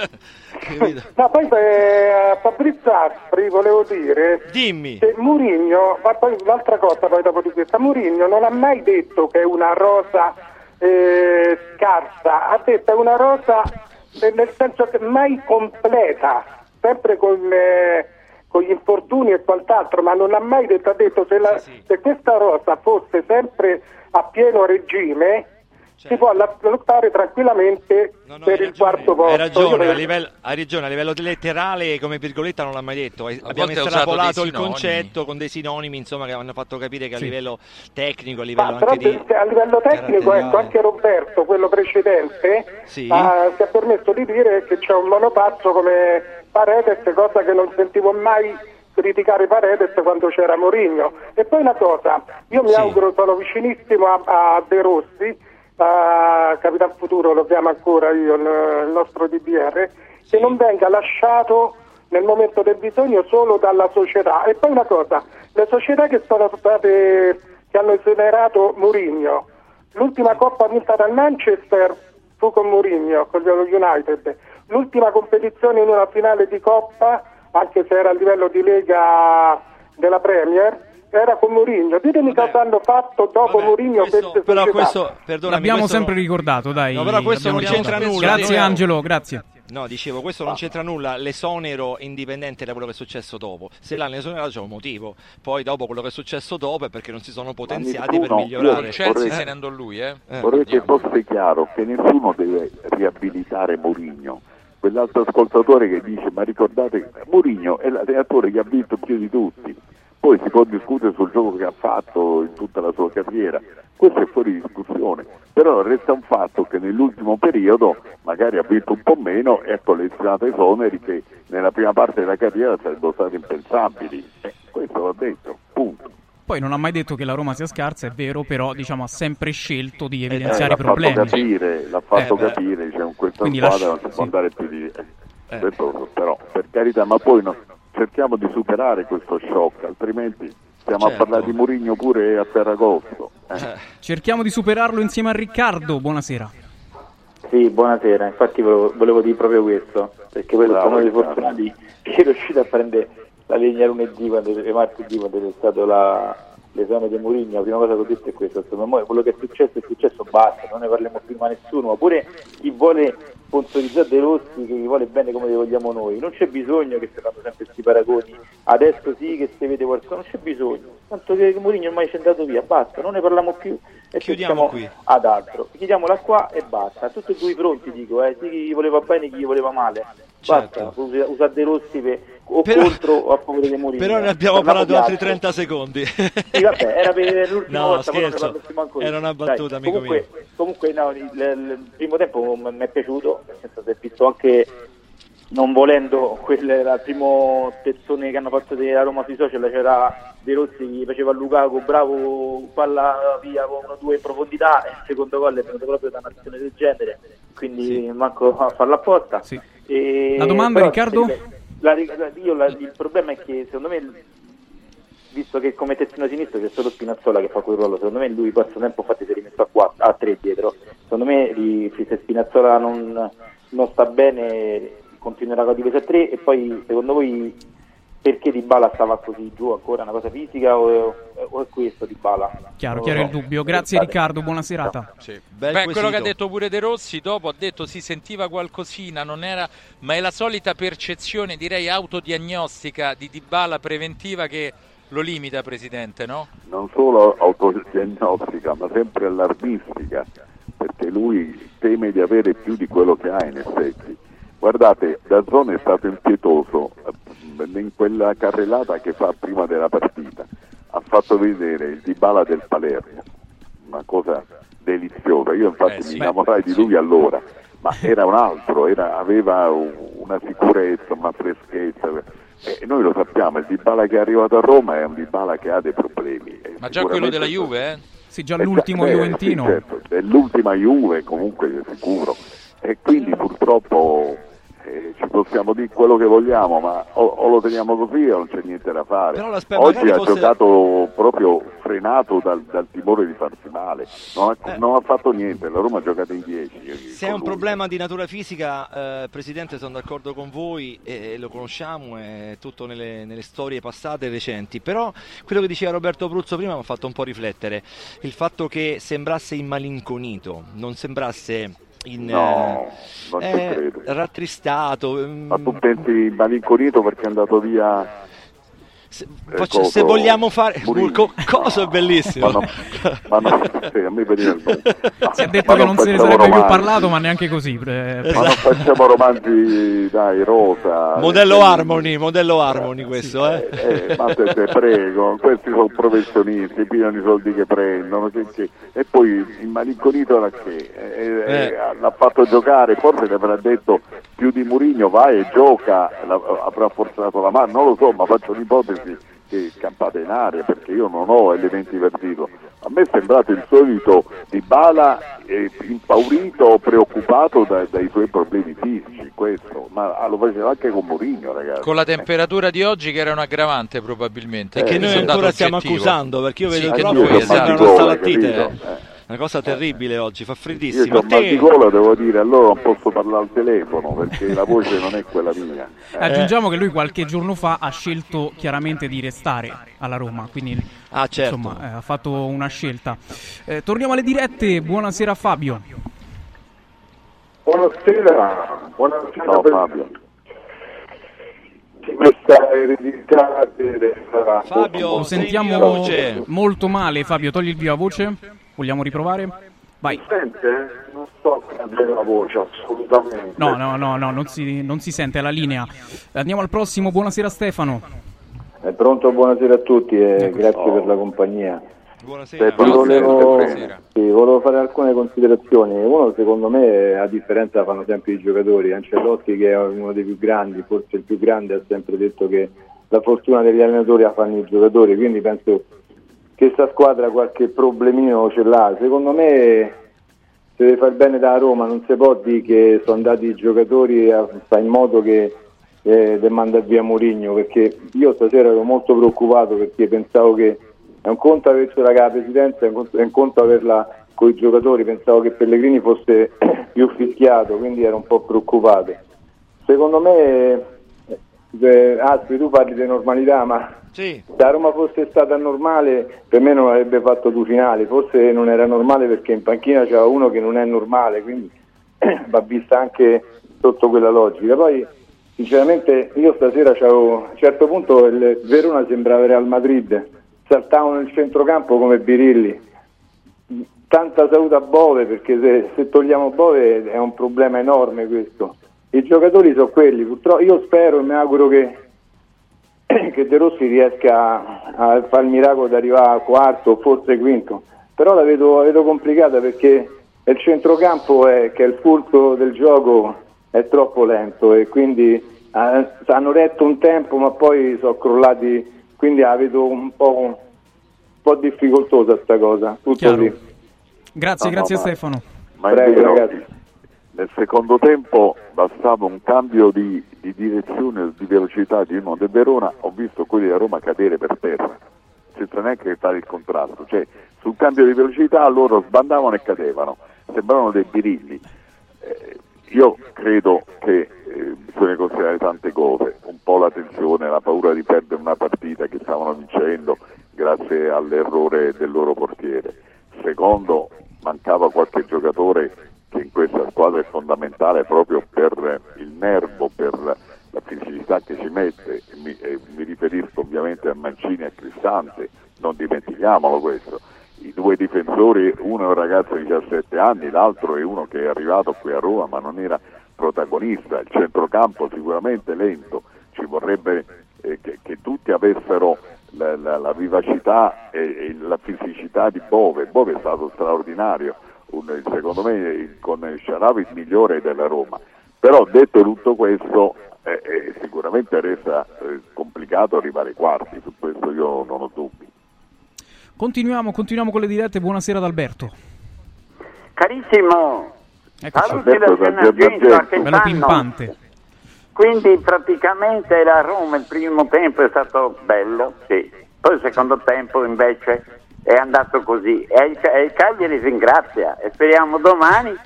capito? No, poi eh, a Fabrizio Aspri volevo dire Dimmi. che Murigno, ma poi l'altra cosa poi dopo di questa, Murigno non ha mai detto che è una rosa eh, scarsa, ha detto è una rosa nel nel senso che mai completa, sempre con, eh, con gli infortuni e quant'altro, ma non ha mai detto, ha detto se, la- se questa rosa fosse sempre a pieno regime si può lottare tranquillamente per il quarto posto. Hai ragione, Io- a livello, hai ragione, a livello letterale come virgoletta non l'ha mai detto, Hai- abbiamo estrapolato il concetto con dei sinonimi insomma, che hanno fatto capire che a Sì. livello tecnico, a Ma livello però anche di... a livello tecnico, ecco, anche Roberto, quello precedente, Sì. ha- si è permesso di dire che c'è un monopazzo come Paredes, cosa che non sentivo mai criticare Paredes quando c'era Mourinho. E poi una cosa, io mi auguro, sono vicinissimo a, a De Rossi, a Capitan Futuro lo chiamo ancora io, il, nostro DDR, che non venga lasciato nel momento del bisogno solo dalla società. E poi una cosa, le società che sono state che hanno esonerato Mourinho, l'ultima coppa vinta dal Manchester fu con Mourinho, con lo United, l'ultima competizione in una finale di coppa, anche se era a livello di lega della Premier, era con Mourinho. Ditemi cosa hanno fatto dopo Mourinho queste Però questo, perdonami, L'abbiamo questo sempre ricordato, dai. No, però questo l'abbiamo non c'entra ricordato. nulla. Grazie Dico- Angelo, grazie. No, dicevo, questo non c'entra nulla, l'esonero indipendente da quello che è successo dopo. Se l'hanno esonerato c'è un motivo. Poi dopo quello che è successo dopo è perché non si sono potenziati per migliorare. io Chelsea vorrei- se ne andò lui, eh. Vorrei che fosse chiaro che nessuno deve riabilitare Mourinho. Quell'altro ascoltatore che dice ma ricordate Mourinho è l'allenatore che ha vinto più di tutti. Poi si può discutere sul gioco che ha fatto in tutta la sua carriera, questo è fuori discussione, però resta un fatto che nell'ultimo periodo magari ha vinto un po' meno e ha collezionato esoneri che nella prima parte della carriera sarebbero stati impensabili. Eh, questo va detto, punto. Poi non ha mai detto che la Roma sia scarsa, è vero, però diciamo ha sempre scelto di Eh, evidenziare l'ha i problemi. fatto capire, l'ha fatto Eh, capire, cioè, con questa Quindi squadra sc- non si sì. può andare più di eh, questo, però per carità, ma poi no, cerchiamo di superare questo shock, altrimenti stiamo Certo. a parlare di Murigno pure a Ferragosto. eh. Cerchiamo di superarlo insieme a Riccardo. Buonasera. Sì, buonasera, infatti volevo, volevo dire proprio questo, perché poi sono dei Riccardo. fortunati che è riuscito a prendere la legna lunedì quando, e martedì quando c'è stato la- l'esame di Mourinho, la prima cosa che ho detto è questa, secondo me quello che è successo è successo, basta, non ne parliamo più ma nessuno, ma pure chi vuole sponsorizzare De Rossi, che gli vuole bene come li vogliamo noi, non c'è bisogno che si fanno sempre questi paragoni, adesso sì che si vede qualcosa, non c'è bisogno, tanto che Mourinho ormai c'è andato via, basta, non ne parliamo più. E Chiudiamo qui. ad altro, chiudiamola qua e basta, tutti e due i fronti dico, eh, sì, chi gli voleva bene, chi gli voleva male, basta, usa, usa De Rossi per, o Però- contro o a favore di Mourinho. Però ne abbiamo Parliamo parlato altri altro. 30 secondi. Sì, vabbè, era per l'ultima No, volta, scherzo. Era una Dai, battuta, amico comunque, Comunque, no, il, il primo tempo mi è piaciuto, nel senso che ho visto anche, non volendo, quelle, la primo pezzone che hanno fatto della Roma sui social, c'era De Rossi che faceva Lukaku, bravo, palla via con uno due in profondità, e il secondo gol è venuto proprio da un'azione del genere, quindi manco a farla apposta. E- La domanda, però, Riccardo? la- la- la- il problema è che secondo me visto che come terzino sinistro c'è solo Spinazzola che fa quel ruolo, secondo me lui questo tempo infatti si è rimesso a, 4, a 3 dietro. Secondo me se Spinazzola non, non sta bene continuerà con la difesa a 3 e poi secondo voi perché Di Bala stava così giù ancora? Una cosa fisica o, o è questo Di Bala? Chiaro, chiaro il dubbio. Grazie Riccardo, buona serata. Beh, quello che ha detto pure De Rossi dopo ha detto si sentiva qualcosina, non era, ma è la solita percezione, direi autodiagnostica di Dybala preventiva che lo limita, presidente, no? non solo autodiagnostica, ma sempre allarmistica, perché lui teme di avere più di quello che ha in effetti. Guardate, Dazzone è stato impietoso eh, in quella carrellata che fa prima della partita. Ha fatto vedere il Dybala del Palermo, una cosa deliziosa. Io infatti Eh, sì. mi innamorai di lui allora, ma era un altro, era- aveva un- una sicurezza, una freschezza. E noi lo sappiamo, il Dybala che è arrivato a Roma è un Dybala che ha dei problemi. e Ma già quello della Juve, eh? Sì, già eh, l'ultimo beh, Juventino. Sì, certo, è l'ultima Juve comunque sicuro. E quindi purtroppo eh, ci possiamo dire quello che vogliamo, ma o, o lo teniamo così o non c'è niente da fare. Oggi ha fosse- giocato proprio frenato dal, dal timore di farsi male, non ha, non ha fatto niente, la Roma ha giocato in 10. Eh. Se è un problema di natura fisica, eh, Presidente, sono d'accordo con voi e, e lo conosciamo, è tutto nelle, nelle storie passate e recenti, però quello che diceva Roberto Pruzzo prima mi ha fatto un po' riflettere, il fatto che sembrasse immalinconito, non sembrasse in, No, eh, non ci eh, credo. rattristato. mm, Ma tu pensi malinconito perché è andato via... Se, eh, faccio- se vogliamo fare Mourinho? co- coso è bellissimo. Ma no, ma no, sì, a me veniva il nome. Si è detto Ma che non se ne sarebbe più romanzi. parlato, ma neanche così. eh, Ma non facciamo romanzi, dai, rosa. modello Eh, Harmony, modello Harmony questo, eh. Eh, ma te, te prego, questi sono professionisti, pigliano i soldi che prendono, che- che- e poi il malinconito era che eh, eh, l'ha fatto giocare, forse le avrà detto più di Murigno, vai e gioca, la- avrà forzato la mano, non lo so, ma faccio un'ipotesi che campate in aria perché io non ho elementi per dirlo. A me è sembrato il solito di Bala eh, impaurito, preoccupato da- dai suoi problemi fisici, questo, ma ah, lo faceva anche con Murigno, ragazzi. Con la temperatura di oggi che era un aggravante probabilmente. E che Eh, noi ancora stiamo accusando perché io Sì, vedo che noi, trofeo che esatto. sembra una stalattite. Una cosa terribile oggi, fa Io freddissimo. ho mal di gola, devo dire, allora non posso parlare al telefono perché la voce non è quella mia. Aggiungiamo che lui qualche giorno fa ha scelto chiaramente di restare alla Roma, quindi Ah, certo. insomma, eh, ha fatto una scelta. Eh, torniamo alle dirette, buonasera Fabio. Buonasera, buonasera Ciao per Fabio. questa eredità sarà Lo sentiamo molto male Fabio, togli il viva voce, vogliamo riprovare? Vai. Sente? Non sto prendendo la voce assolutamente. No, no, no, no, non si, non si sente, è la linea. Andiamo al prossimo, buonasera Stefano. È pronto, buonasera a tutti e grazie per la compagnia. Buonasera. Volevo, sì, volevo fare alcune considerazioni. Uno, secondo me, a differenza fanno sempre i giocatori. Ancelotti, che è uno dei più grandi, forse il più grande, ha sempre detto che la fortuna degli allenatori la fanno i giocatori. Quindi penso che sta squadra qualche problemino ce l'ha. Secondo me, se deve fare bene da Roma, non si può dire che sono andati i giocatori a fare in modo che eh, de mandare via Mourinho perché io stasera ero molto preoccupato perché pensavo che è un conto avercela la presidenza, è un conto, è un conto averla con i giocatori, pensavo che Pellegrini fosse più fischiato, quindi ero un po' preoccupato. Secondo me, eh, Aspi, tu parli di normalità, ma Sì. se la Roma fosse stata normale, per me non avrebbe fatto due finali, forse non era normale perché in panchina c'era uno che non è normale, quindi va vista anche sotto quella logica. Poi, sinceramente, io stasera c'avevo, a un certo punto il Verona sembrava Real Madrid, saltavano nel centrocampo come Birilli. Tanta salute a Bove perché se, se togliamo Bove è un problema enorme questo. I giocatori sono quelli, purtroppo io spero e mi auguro che che De Rossi riesca a, a fare il miracolo di arrivare a quarto o forse quinto, però la vedo, la vedo complicata perché il centrocampo è, che è il fulcro del gioco è troppo lento e quindi eh, hanno retto un tempo ma poi sono crollati, quindi la vedo un po', un po' difficoltosa sta cosa. Tutto Chiaro. lì. Grazie, No, grazie no, Stefano. Ma Prego, ragazzi. Nel secondo tempo bastava un cambio di, di direzione, di velocità di uno del Verona, ho visto quelli della Roma cadere per terra, senza neanche fare il contrasto, cioè sul cambio di velocità loro sbandavano e cadevano, sembravano dei birilli. Eh, io credo che eh, bisogna considerare tante cose, un po' la tensione, la paura di perdere una partita che stavano vincendo grazie all'errore del loro portiere. Secondo, mancava qualche giocatore che in questa squadra è fondamentale proprio per il nervo, per la fisicità che ci mette. Mi, eh, mi riferisco ovviamente a Mancini e a Cristante, non dimentichiamolo questo. I due difensori, uno è un ragazzo di 17 anni, l'altro è uno che è arrivato qui a Roma ma non era protagonista. Il centrocampo sicuramente lento, ci vorrebbe eh, che, che tutti avessero la, la- la vivacità e, e la fisicità di Bove. Bove è stato straordinario, un- secondo me il- con Sharawi il migliore della Roma. Però detto tutto questo, eh, eh, sicuramente resta eh, complicato arrivare ai quarti, su questo io non ho dubbi. Continuiamo, continuiamo con le dirette, buonasera ad Alberto. Carissimo, Eccoci. saluti da che Bello pimpante. Quindi praticamente la Roma il primo tempo è stato bello, sì. Poi il secondo tempo invece è andato così. E il, e il Cagliari ringrazia e speriamo domani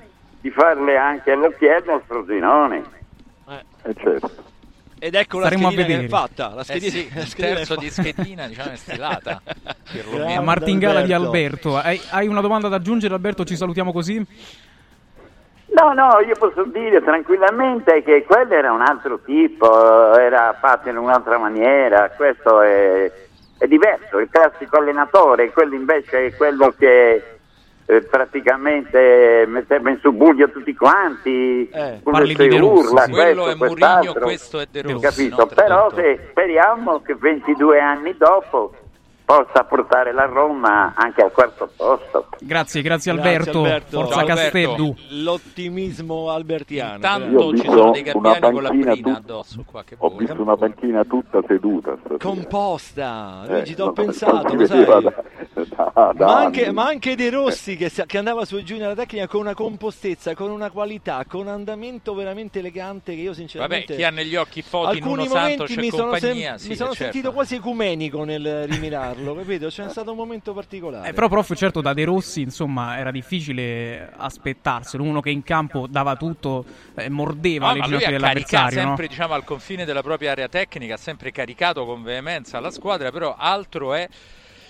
di farle anche all'occhiello al Frosinone. Eh, certo. Ed ecco la Staremo a schedina che è fatta. La Eh schedina, sì, la il schedina è terzo di schedina diciamo è stilata. La martingala di Alberto. Hai, hai una domanda da aggiungere Alberto? Ci salutiamo così? No, no, io posso dire tranquillamente che quello era un altro tipo, era fatto in un'altra maniera, questo è, è diverso, il classico allenatore, quello invece è quello che eh, praticamente metteva in subbuglio tutti quanti, con parli di Rossi, urla, sì. questo, Quello è. Mourinho, questo è De Rossi, Capito? no? Però se speriamo che 22 anni dopo possa portare la Roma anche al quarto posto. Grazie, grazie Grazie, Alberto. Alberto. Forza Ciao, Alberto. Castellu. L'ottimismo albertiano. Ho ci visto sono dei una gabbiani con la tut- addosso qua che Ho visto una panchina tutta seduta. stasera. Composta, Eh, Luigi, ti ho no, pensato, lo sai. da- da- da Ma anche, ma anche De Rossi che, sa- che andava su e giù nella tecnica con una compostezza, con una qualità, con un andamento veramente elegante che io Vabbè, sinceramente... chi ha negli occhi Foti, Alcuni Nuno momenti Santos mi e sono, sem- compagnia, sì, mi sono eh, certo. sentito quasi ecumenico nel rimirarlo, capito? C'è stato un momento particolare. Eh, però, prof, certo, da De Rossi, insomma, era difficile aspettarselo. Uno che in campo dava tutto, eh, mordeva No, le ginocchia dell'avversario, no? sempre diciamo, al confine della propria area tecnica, ha sempre caricato con veemenza la squadra, però altro è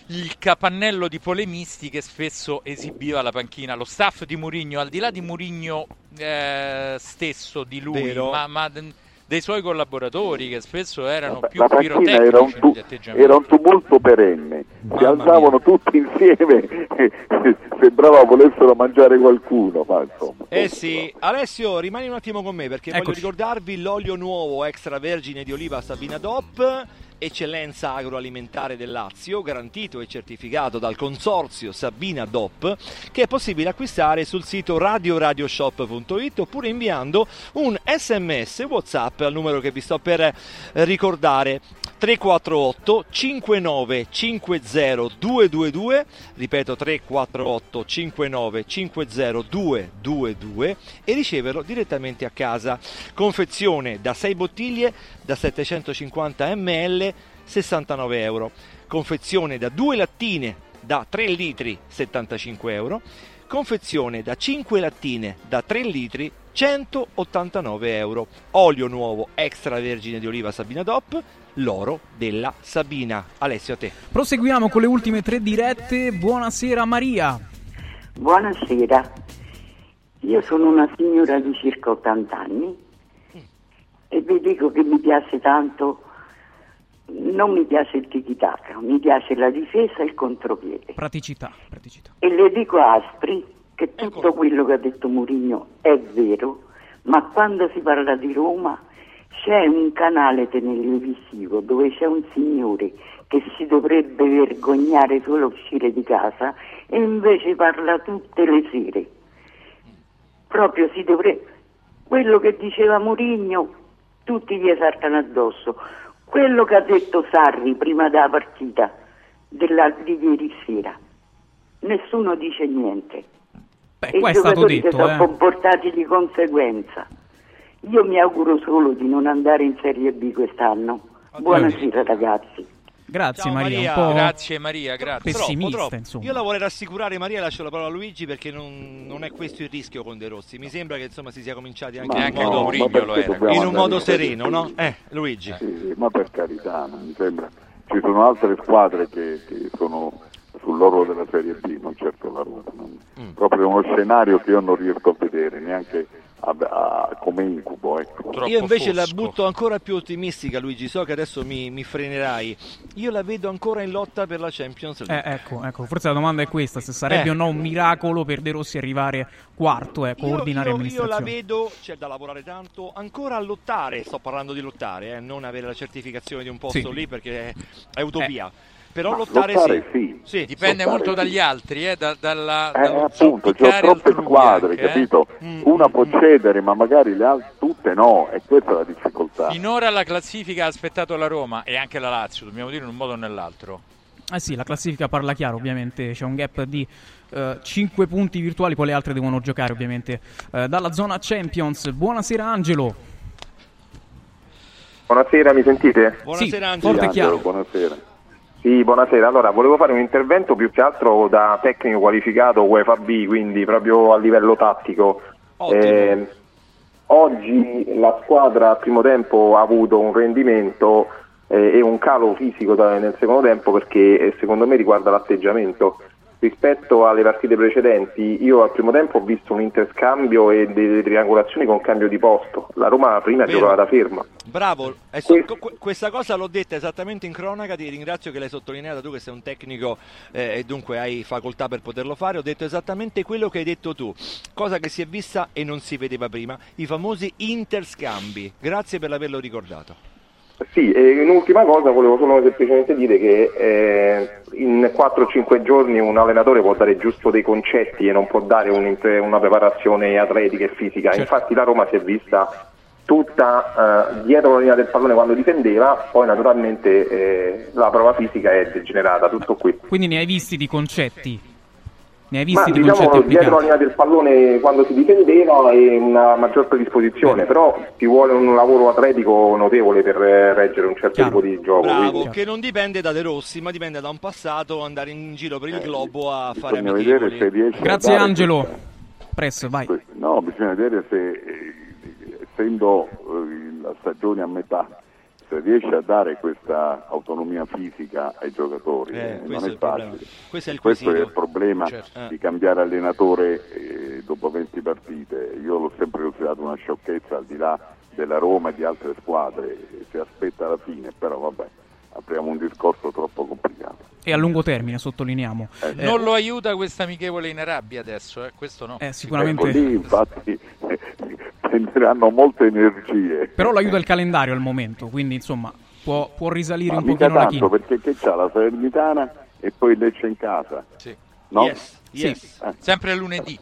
il capannello di polemisti che spesso esibiva la panchina, lo staff di Murigno, al di là di Murigno eh, stesso, di lui, Vero. ma, ma d- dei suoi collaboratori che spesso erano più la panchina pirotecnici era un, tu- era un tumulto perenne, si alzavano tutti insieme e sembrava volessero mangiare qualcuno, ma insomma. Eh sì, Alessio, rimani un attimo con me perché voglio Eccoci. ricordarvi l'olio nuovo extravergine di oliva Sabina DOP, eccellenza agroalimentare del Lazio, garantito e certificato dal consorzio Sabina DOP, che è possibile acquistare sul sito radioradioshop.it oppure inviando un sms WhatsApp al numero che vi sto per eh, ricordare. 348 59 50 222 ripeto 348 59 50 222 e riceverlo direttamente a casa. Confezione da 6 bottiglie da 750 ml 69 euro. Confezione da 2 lattine da 3 litri 75 euro. Confezione da 5 lattine da 3 litri 189 euro. Olio nuovo extravergine di oliva Sabina DOP l'oro della Sabina Alessio a te Proseguiamo con le ultime tre dirette. Buonasera Maria. Buonasera, io sono una signora di circa 80 anni e vi dico che mi piace tanto, non mi piace il tiki-taka, mi piace la difesa e il contropiede. Praticità, praticità. E le dico a Aspri che tutto quello che ha detto Mourinho è vero, ma quando si parla di Roma c'è un canale televisivo dove c'è un signore che si dovrebbe vergognare solo uscire di casa e invece parla tutte le sere. Proprio si dovrebbe... Quello che diceva Mourinho, tutti gli esaltano addosso. Quello che ha detto Sarri prima della partita della- di ieri sera, nessuno dice niente. Beh, e i giocatori si sono eh. comportati di conseguenza. Io mi auguro solo di non andare in Serie B quest'anno. Buonasera ragazzi. Grazie Ciao, Maria, Maria. un po' Grazie Maria, grazie. pessimista, Troppo, troppo. Io la vorrei rassicurare Maria, lascio la parola a Luigi perché non, non è questo il rischio con De Rossi. Mi sembra che insomma si sia cominciati anche, Ma in no, un modo, in un modo sereno, no? Eh, Luigi. Sì, ma per carità, non mi sembra. Ci sono altre squadre che, che sono sull'orlo della Serie B, non certo la Roma. Mm. Proprio uno scenario che io non riesco a vedere neanche a- a- come incubo. Ecco. Io invece la butto ancora più ottimistica, Luigi. So che adesso mi, mi frenerai. Io la vedo ancora in lotta per la Champions League. Eh, ecco, ecco, forse la domanda è questa, se sarebbe Eh. o no un miracolo per De Rossi arrivare quarto, ecco, Io, ordinaria io- io la vedo, c'è da lavorare tanto, ancora a lottare, sto parlando di lottare, eh, non avere la certificazione di un posto Sì. lì perché è, è utopia. Però Ma lottare, lottare sì. sì. Dipende Lottare molto sì. dagli altri, eh, da, dalla, Eh, appunto, c'è zoppicare troppe altrui squadre, anche, eh. capito? Una può cedere, ma magari le altre tutte no, e questa è la difficoltà. Finora la classifica ha aspettato la Roma e anche la Lazio, dobbiamo dire in un modo o nell'altro. Eh sì, la classifica parla chiaro, ovviamente c'è un gap di 5 punti virtuali, poi le altre devono giocare ovviamente eh, dalla zona Champions. Buonasera Angelo. Buonasera, mi sentite? Buonasera Sì, Angelo. forte e chiaro. Buonasera. Sì, buonasera. Allora, volevo fare un intervento più che altro da tecnico qualificato UEFA B, quindi proprio a livello tattico. Eh, oggi la squadra al primo tempo ha avuto un rendimento eh, e un calo fisico da- nel secondo tempo perché eh, secondo me riguarda l'atteggiamento. Rispetto alle partite precedenti, io al primo tempo ho visto un interscambio e delle triangolazioni con cambio di posto. La Roma prima Vero. giocava da ferma. Bravo, è so- que- questa cosa l'ho detta esattamente in cronaca, ti ringrazio che l'hai sottolineata tu che sei un tecnico eh, e dunque hai facoltà per poterlo fare, ho detto esattamente quello che hai detto tu, cosa che si è vista e non si vedeva prima, i famosi interscambi, grazie per averlo ricordato. Sì, e un'ultima cosa volevo solo semplicemente dire che eh, in 4-5 giorni un allenatore può dare giusto dei concetti e non può dare un- una preparazione atletica e fisica. Infatti la Roma si è vista tutta eh, dietro la linea del pallone quando difendeva, poi naturalmente eh, la prova fisica è degenerata, tutto qui. Quindi ne hai visti di concetti? Ne hai Ma visti di concetti diciamo dietro la linea del pallone quando si difendeva e una maggior predisposizione, però ci vuole un lavoro atletico notevole per eh, reggere un certo tipo di gioco. Bravo, quindi- che non dipende da De Rossi, ma dipende da un passato, andare in giro per il globo a fare amichevoli. Grazie dare Angelo. Presso, vai. No, bisogna vedere se, eh, essendo eh, la stagione a metà, se riesce a dare questa autonomia fisica ai giocatori. Eh, eh, non questo è è il problema. facile. Questo è il Questo quesito. il problema Certo. Eh. di cambiare allenatore eh, dopo 20 partite. Io l'ho sempre considerato una sciocchezza al di là della Roma e di altre squadre. Si aspetta la fine, però vabbè, apriamo un discorso troppo complicato. E a lungo termine, sottolineiamo. Eh, Non lo aiuta questa amichevole in Arabia adesso, eh? questo no. Eh, sicuramente. Ecco, lì infatti eh, spenderanno molte energie. Però l'aiuta il calendario al momento, quindi insomma può, può risalire Ma un pochino la tanto china. perché che c'ha la Salernitana e poi Lecce in casa. Sì. No? Yes, yes. Eh. Sempre lunedì.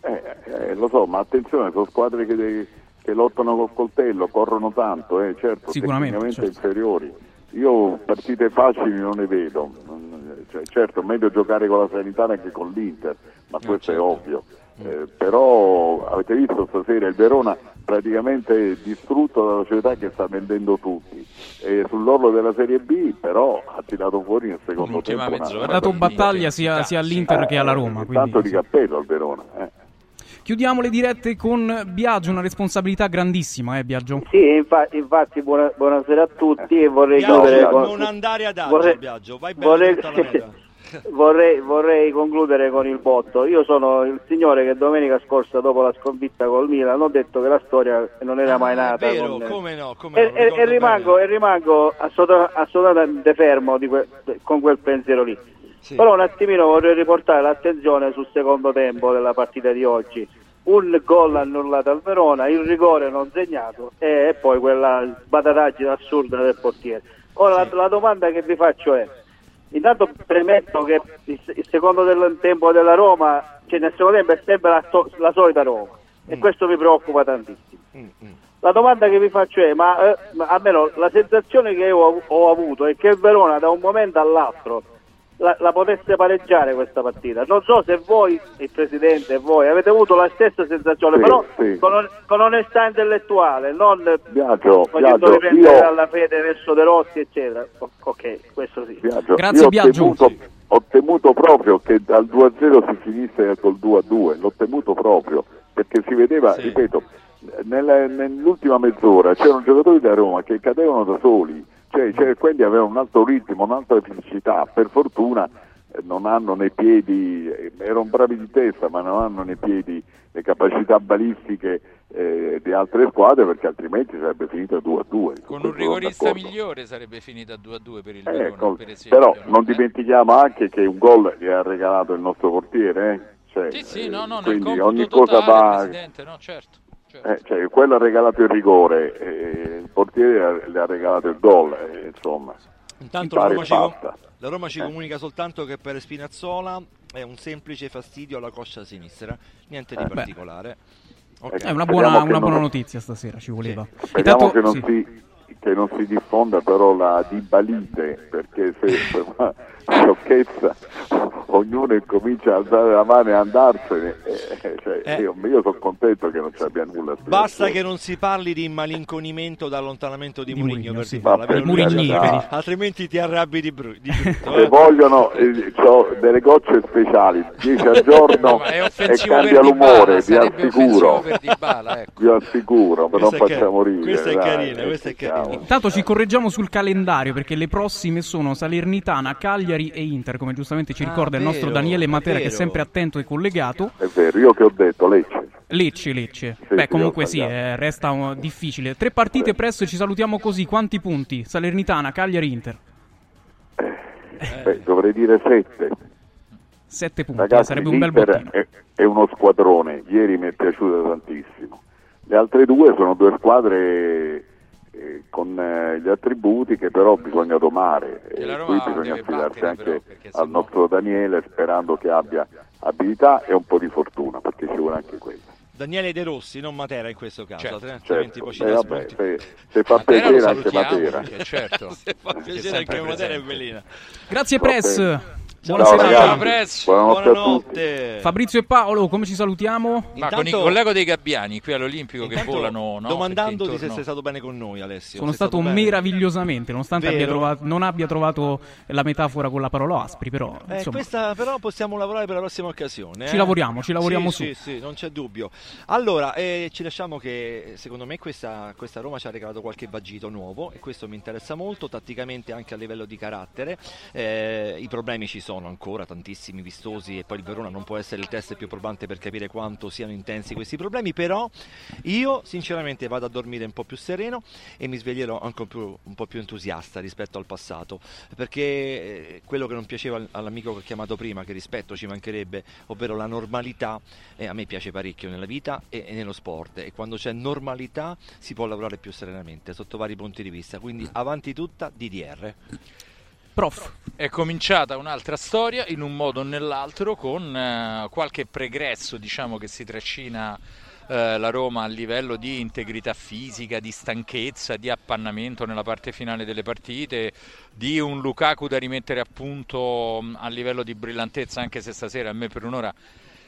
Eh, eh, lo so, ma attenzione, sono squadre che, che lottano col coltello, corrono tanto, eh, certo, Sicuramente, tecnicamente certo. inferiori. Io partite facili non ne vedo, Non- cioè, certo è meglio giocare con la Salernitana che con l'Inter, ma Ah, questo è certo. ovvio. Eh, però avete visto stasera il Verona praticamente distrutto dalla società che sta vendendo tutti. E sull'orlo della Serie B però ha tirato fuori nel secondo L'ultima tempo. mezz'ora. Ha dato battaglia sia, sia all'Inter che alla Roma. Eh, Tanto Quindi, di cappello al Verona. eh. Chiudiamo le dirette con Biagio, una responsabilità grandissima, eh Biagio? Sì, infa- infatti, buona- buonasera a tutti e vorrei Biagio, chiudere con... non andare ad agio, vorrei- Biagio, vai bene vorrei- tutta la meta. vorrei, vorrei concludere con il botto. Io sono il signore che domenica scorsa, dopo la sconfitta col Milan, ho detto che la storia non era mai nata. Ah, Vero, con- come no, come e, no, e- e rimango, e rimango assoluta- assolutamente fermo que- con quel pensiero lì. Sì. Però un attimino vorrei riportare l'attenzione sul secondo tempo della partita di oggi. Un gol annullato al Verona, il rigore non segnato e, poi quella sbatataggine assurda del portiere. Ora la, la domanda che vi faccio è, intanto premetto che il, il secondo del tempo della Roma, cioè nel secondo tempo è sempre la, la solita Roma e questo mi preoccupa tantissimo. La domanda che vi faccio è, ma, eh, ma almeno la sensazione che io ho, ho avuto è che il Verona da un momento all'altro la, la potesse pareggiare questa partita. Non so se voi, il Presidente e voi, avete avuto la stessa sensazione, Sì, però sì. Con, on- con onestà intellettuale, non Biagio, facendo Biagio, riprendere io- dalla fede verso De Rossi, eccetera. O- ok, questo sì. Biagio, Grazie, io ho Biagio. temuto, ho temuto proprio che dal 2-0 si finisse col 2-2, l'ho temuto proprio, perché si vedeva, ripeto, nella- nell'ultima mezz'ora c'erano giocatori da Roma che cadevano da soli, cioè, cioè, quelli avevano un altro ritmo, un'altra fisicità, per fortuna eh, non hanno nei piedi, eh, erano bravi di testa, ma non hanno nei piedi le capacità balistiche eh, di altre squadre perché altrimenti sarebbe finito 2-2. Con un rigorista migliore sarebbe finita 2-2 per il Verona, Ecco, per esempio. però no? non dimentichiamo anche che un gol gli ha regalato il nostro portiere, eh? Cioè, Sì, sì, eh, no, no, quindi ogni totale, cosa va. Presidente, no, certo. Eh, cioè, quello ha regalato il rigore, eh, il portiere le ha regalato il gol, eh, insomma. Intanto la Roma, ci, com- la Roma Eh. ci comunica soltanto che per Spinazzola è un semplice fastidio alla coscia sinistra, niente di Eh, particolare. Ok. È una buona, una buona non- notizia stasera, ci voleva. Speriamo Intanto- che non, sì. si, che non si diffonda però la dibalite, perché se sciocchezza ognuno incomincia a alzare la mano e andarsene, eh, cioè, Eh. io, io sono contento che non ci abbia nulla a Basta che non si parli di malinconimento dall'allontanamento di, Mourinho, Mourinho, per sì. carità. altrimenti ti arrabbi di, bru- di brutto. Se eh. vogliono, eh, delle gocce speciali, 10 al giorno e cambia l'umore, vi sarebbe assicuro. offensivo per Dybala, ecco. Vi assicuro, ma non facciamo ridere. questa è dai, carina, eh, questa è cavolo. Intanto ci correggiamo sul calendario perché le prossime sono Salernitana, Cagliari e Inter, come giustamente ci Ah, ricorda il nostro vero, Daniele Matera che è sempre attento e collegato. È vero, io che ho detto Lecce. Lecce, Lecce. Sì, Beh, sì, comunque sì, eh, resta uh, difficile. Tre partite presto e ci salutiamo così. Quanti punti? Salernitana, Cagliari, Inter. Beh, dovrei dire 7. Sette punti, eh, Ragazzi, sarebbe un bel bottino. è, è uno squadrone, ieri mi è piaciuto tantissimo. Le altre due sono due squadre eh, con eh, gli attributi che però bisogna domare e la qui Roma bisogna affidarsi anche però, al nostro Daniele sperando che abbia abilità e un po' di fortuna perché ci vuole anche quella. Daniele De Rossi, non Matera in questo caso, Certo. altrimenti Certo, poi ci eh, vabbè, se, se fa Matera piacere anche Matera. perché certo. Se fa piacere anche Matera e. Bellina. Grazie Va Press. Bene. Buona Ciao. Buonanotte, Buonanotte. Fabrizio e Paolo, come ci salutiamo? Ma con, Intanto- il, con l'ego dei gabbiani qui all'Olimpico che Intanto, volano no? domandandoti Perché se intorno- sei stato bene con noi Alessio. Sono stato bene? meravigliosamente, nonostante abbia trovato- non abbia trovato la metafora con la parola aspri, però Eh, insomma, questa però possiamo lavorare per la prossima occasione. Ci eh? lavoriamo, ci lavoriamo Sì, su. Sì, sì, non c'è dubbio. Allora, eh, ci lasciamo che secondo me questa, questa Roma ci ha regalato qualche vagito nuovo e questo mi interessa molto, tatticamente anche a livello di carattere. Eh, I problemi ci sono ancora, tantissimi vistosi e poi il Verona non può essere il test più probante per capire quanto siano intensi questi problemi, però io sinceramente vado a dormire un po' più sereno e mi sveglierò anche un, più- un po' più entusiasta rispetto al passato, perché eh, quello che non piaceva al- all'amico che ho chiamato prima, che rispetto ci mancherebbe, ovvero la normalità, eh, a me piace parecchio nella vita e, e nello sport e quando c'è normalità si può lavorare più serenamente sotto vari punti di vista, quindi avanti tutta DDR. Prof. È cominciata un'altra storia in un modo o nell'altro con eh, qualche pregresso diciamo che si trascina eh, la Roma a livello di integrità fisica, di stanchezza, di appannamento nella parte finale delle partite, di un Lukaku da rimettere a punto mh, a livello di brillantezza anche se stasera a me per un'ora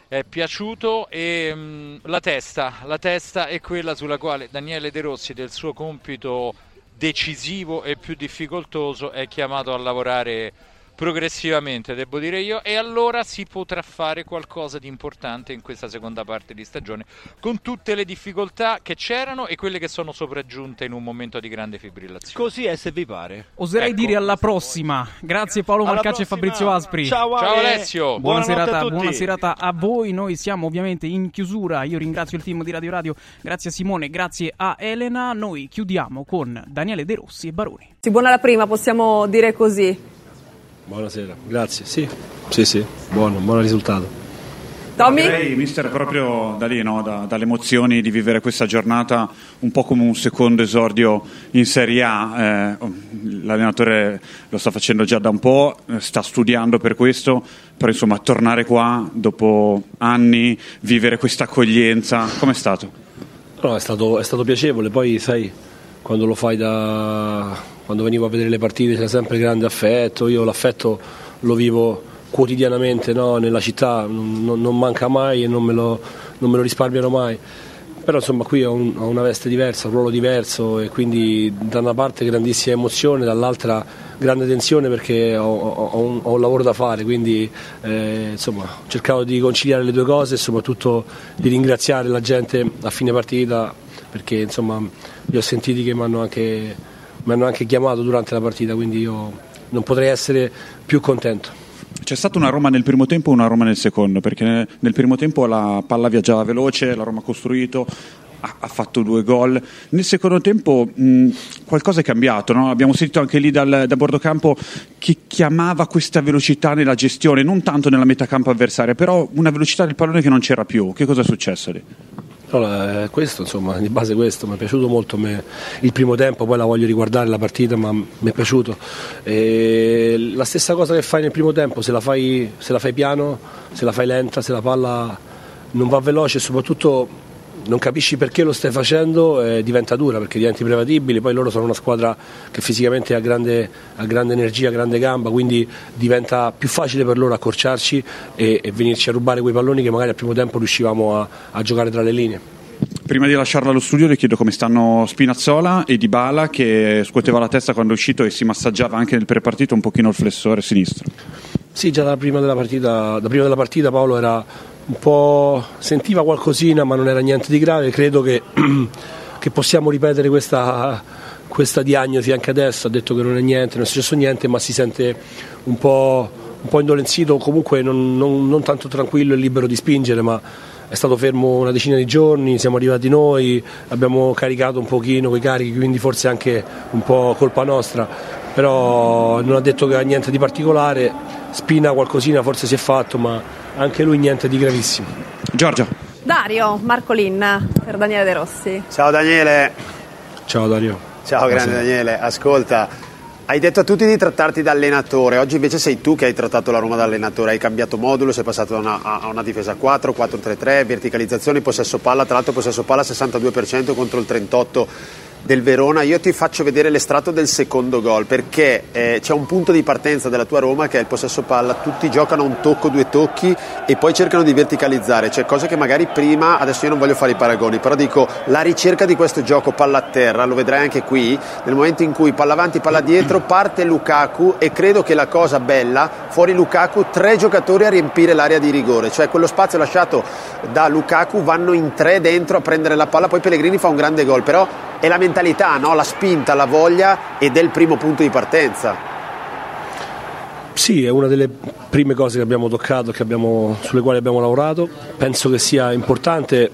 è piaciuto e mh, la testa, la testa è quella sulla quale Daniele De Rossi del suo compito decisivo e più difficoltoso è chiamato a lavorare progressivamente, devo dire io, e allora si potrà fare qualcosa di importante in questa seconda parte di stagione, con tutte le difficoltà che c'erano e quelle che sono sopraggiunte in un momento di grande fibrillazione. Così è se vi pare. Oserei Ecco. dire alla prossima. Grazie Paolo Marcacci e. Fabrizio Aspri. Ciao, Ciao Ale. Alessio. Buona a serata, tutti. buona serata a voi. Noi siamo ovviamente in chiusura. Io ringrazio il team di Radio Radio, grazie a Simone, grazie a Elena. Noi chiudiamo con Daniele De Rossi e Baroni. Si buona la prima, possiamo dire così. Buonasera, grazie. Sì, sì, sì, buono, buon risultato. Tommy? Direi, mister, proprio da lì, no? da- dalle emozioni di vivere questa giornata un po' come un secondo esordio in Serie A. Eh, l'allenatore lo sta facendo già da un po', eh, sta studiando per questo, però insomma tornare qua dopo anni, vivere questa accoglienza, com'è stato? No, è stato, è stato piacevole, poi sai, quando lo fai da... quando venivo a vedere le partite c'è sempre grande affetto, io l'affetto lo vivo quotidianamente no, nella città, non, non- manca mai e non me, lo, non me lo risparmiano mai. Però insomma qui ho, un- ho una veste diversa, un ruolo diverso e quindi da una parte grandissima emozione, dall'altra grande tensione perché ho, ho- un, ho un lavoro da fare, quindi eh, insomma ho di conciliare le due cose e soprattutto di ringraziare la gente a fine partita perché insomma li ho sentiti che mi hanno anche, mi hanno anche chiamato durante la partita, quindi io non potrei essere più contento. C'è stata una Roma nel primo tempo e una Roma nel secondo, perché nel- primo tempo la palla viaggiava veloce, la Roma ha costruito, ha, fatto due gol. Nel secondo tempo mh, qualcosa è cambiato, no? abbiamo sentito anche lì dal, da Bordocampo che chiamava questa velocità nella gestione, non tanto nella metacampo avversaria, però una velocità del pallone che non c'era più. Che cosa è successo lì? Allora, eh, questo, insomma, di base questo, mi è piaciuto molto me- il primo tempo, poi la voglio riguardare la partita, ma mi è piaciuto. E la stessa cosa che fai nel primo tempo, se la fai, se la fai piano, se la fai lenta, se la palla non va veloce, soprattutto non capisci perché lo stai facendo e diventa dura perché diventi prevedibile, poi loro sono una squadra che fisicamente ha grande, ha grande energia, grande gamba, quindi diventa più facile per loro accorciarci e, e venirci a rubare quei palloni che magari al primo tempo riuscivamo a, a giocare tra le linee. Prima di lasciarla allo studio le chiedo come stanno Spinazzola e Dybala che scuoteva la testa quando è uscito e si massaggiava anche nel prepartito un pochino il flessore sinistro. Sì, già da prima della partita, da prima della partita Paolo era un po' sentiva qualcosina ma non era niente di grave, credo che, che possiamo ripetere questa, questa diagnosi anche adesso, ha detto che non è niente, non è successo niente ma si sente un po', un po indolenzito, comunque non, non, non tanto tranquillo e libero di spingere ma è stato fermo una decina di giorni, siamo arrivati noi, abbiamo caricato un pochino quei carichi, quindi forse anche un po' colpa nostra, però non ha detto che ha niente di particolare, Spina qualcosina forse si è fatto, ma anche lui niente di gravissimo. Giorgia. Dario Marcolin per Daniele De Rossi. Ciao Daniele. Ciao Dario. Ciao grande Buonasera. Daniele, ascolta, hai detto a tutti di trattarti da allenatore, oggi invece sei tu che hai trattato la Roma da allenatore, hai cambiato modulo, sei passato da una, a una difesa 4, 4-3-3, verticalizzazione, possesso palla, tra l'altro possesso palla 62% contro il 38% del Verona. Io ti faccio vedere l'estratto del secondo gol perché eh, c'è un punto di partenza della tua Roma che è il possesso palla, tutti giocano un tocco, due tocchi e poi cercano di verticalizzare, cioè cose che magari prima, adesso io non voglio fare i paragoni, però dico la ricerca di questo gioco palla a terra, lo vedrai anche qui, nel momento in cui palla avanti, palla dietro, parte Lukaku e credo che la cosa bella, fuori Lukaku, tre giocatori a riempire l'area di rigore, cioè quello spazio lasciato da Lukaku vanno in tre dentro a prendere la palla, poi Pellegrini fa un grande gol, però è la mentalità, no? la spinta, la voglia ed è il primo punto di partenza. Sì, è una delle prime cose che abbiamo toccato, che abbiamo- sulle quali abbiamo lavorato. Penso che sia importante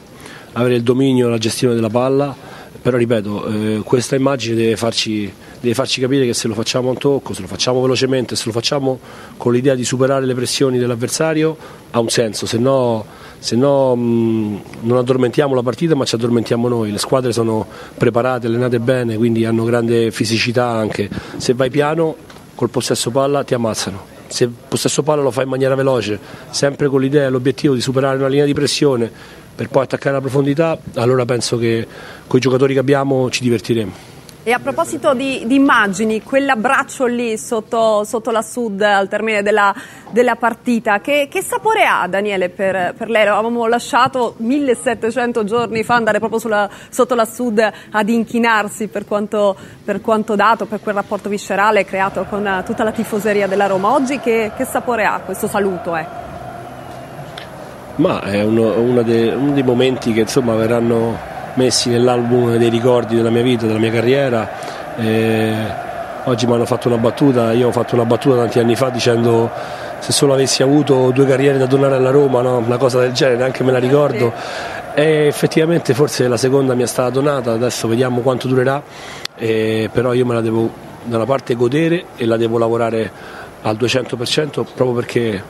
avere il dominio e la gestione della palla, però ripeto, eh, questa immagine deve farci, deve farci capire che se lo facciamo a un tocco, se lo facciamo velocemente, se lo facciamo con l'idea di superare le pressioni dell'avversario, ha un senso, se no, se no mh, non addormentiamo la partita ma ci addormentiamo noi. Le squadre sono preparate, allenate bene, quindi hanno grande fisicità anche. Se vai piano col possesso palla ti ammazzano. Se possesso palla lo fai in maniera veloce, sempre con l'idea e l'obiettivo di superare una linea di pressione per poi attaccare la profondità, allora penso che con i giocatori che abbiamo ci divertiremo. E a proposito di, di immagini, quell'abbraccio lì sotto, sotto la Sud al termine della, della partita, che, che sapore ha Daniele per, per lei? Lo avevamo lasciato 1700 giorni fa andare proprio sulla- sotto la Sud ad inchinarsi per quanto, per quanto dato, per quel rapporto viscerale creato con eh, tutta la tifoseria della Roma. Oggi che, che sapore ha questo saluto? ecco? Ma è uno, uno dei, uno dei momenti che insomma verranno messi nell'album dei ricordi della mia vita, della mia carriera. E oggi mi hanno fatto una battuta, io ho fatto una battuta tanti anni fa dicendo se solo avessi avuto due carriere da donare alla Roma, no? una cosa del genere, neanche me la ricordo. E effettivamente forse la seconda mi è stata donata, adesso vediamo quanto durerà, eh, però io me la devo da una parte godere e la devo lavorare al 200% proprio perché,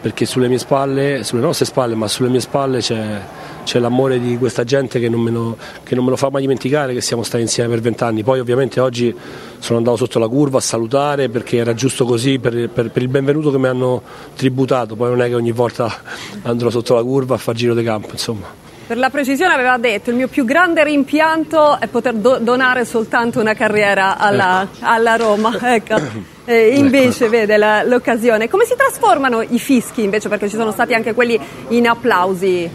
perché sulle mie spalle, sulle nostre spalle, ma sulle mie spalle c'è, c'è l'amore di questa gente che non, me lo, che non me lo fa mai dimenticare, che siamo stati insieme per vent'anni. Poi ovviamente oggi sono andato sotto la curva a salutare perché era giusto così per, per- per il benvenuto che mi hanno tributato, poi non è che ogni volta andrò sotto la curva a far giro di campo, insomma. Per la precisione aveva detto il mio più grande rimpianto è poter do- donare soltanto una carriera alla, alla Roma. Ecco. E invece vede la- l'occasione. Come si trasformano i fischi invece? Perché ci sono stati anche quelli in applausi.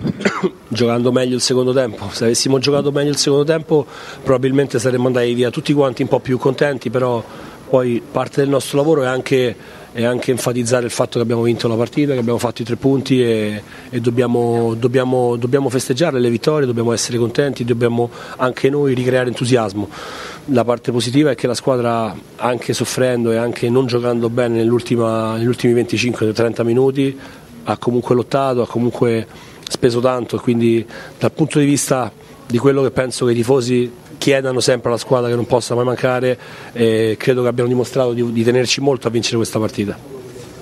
giocando meglio il secondo tempo. Se avessimo giocato meglio il secondo tempo probabilmente saremmo andati via tutti quanti un po' più contenti, però poi parte del nostro lavoro è anche, è anche enfatizzare il fatto che abbiamo vinto la partita, che abbiamo fatto i tre punti e, e dobbiamo, dobbiamo- dobbiamo festeggiare le vittorie, dobbiamo essere contenti, dobbiamo anche noi ricreare entusiasmo. La parte positiva è che la squadra, anche soffrendo e anche non giocando bene negli ultimi 25-30 minuti, ha comunque lottato, ha comunque speso tanto e quindi dal punto di vista di quello che penso che i tifosi chiedano sempre alla squadra che non possa mai mancare, eh, credo che abbiano dimostrato di, di tenerci molto a vincere questa partita.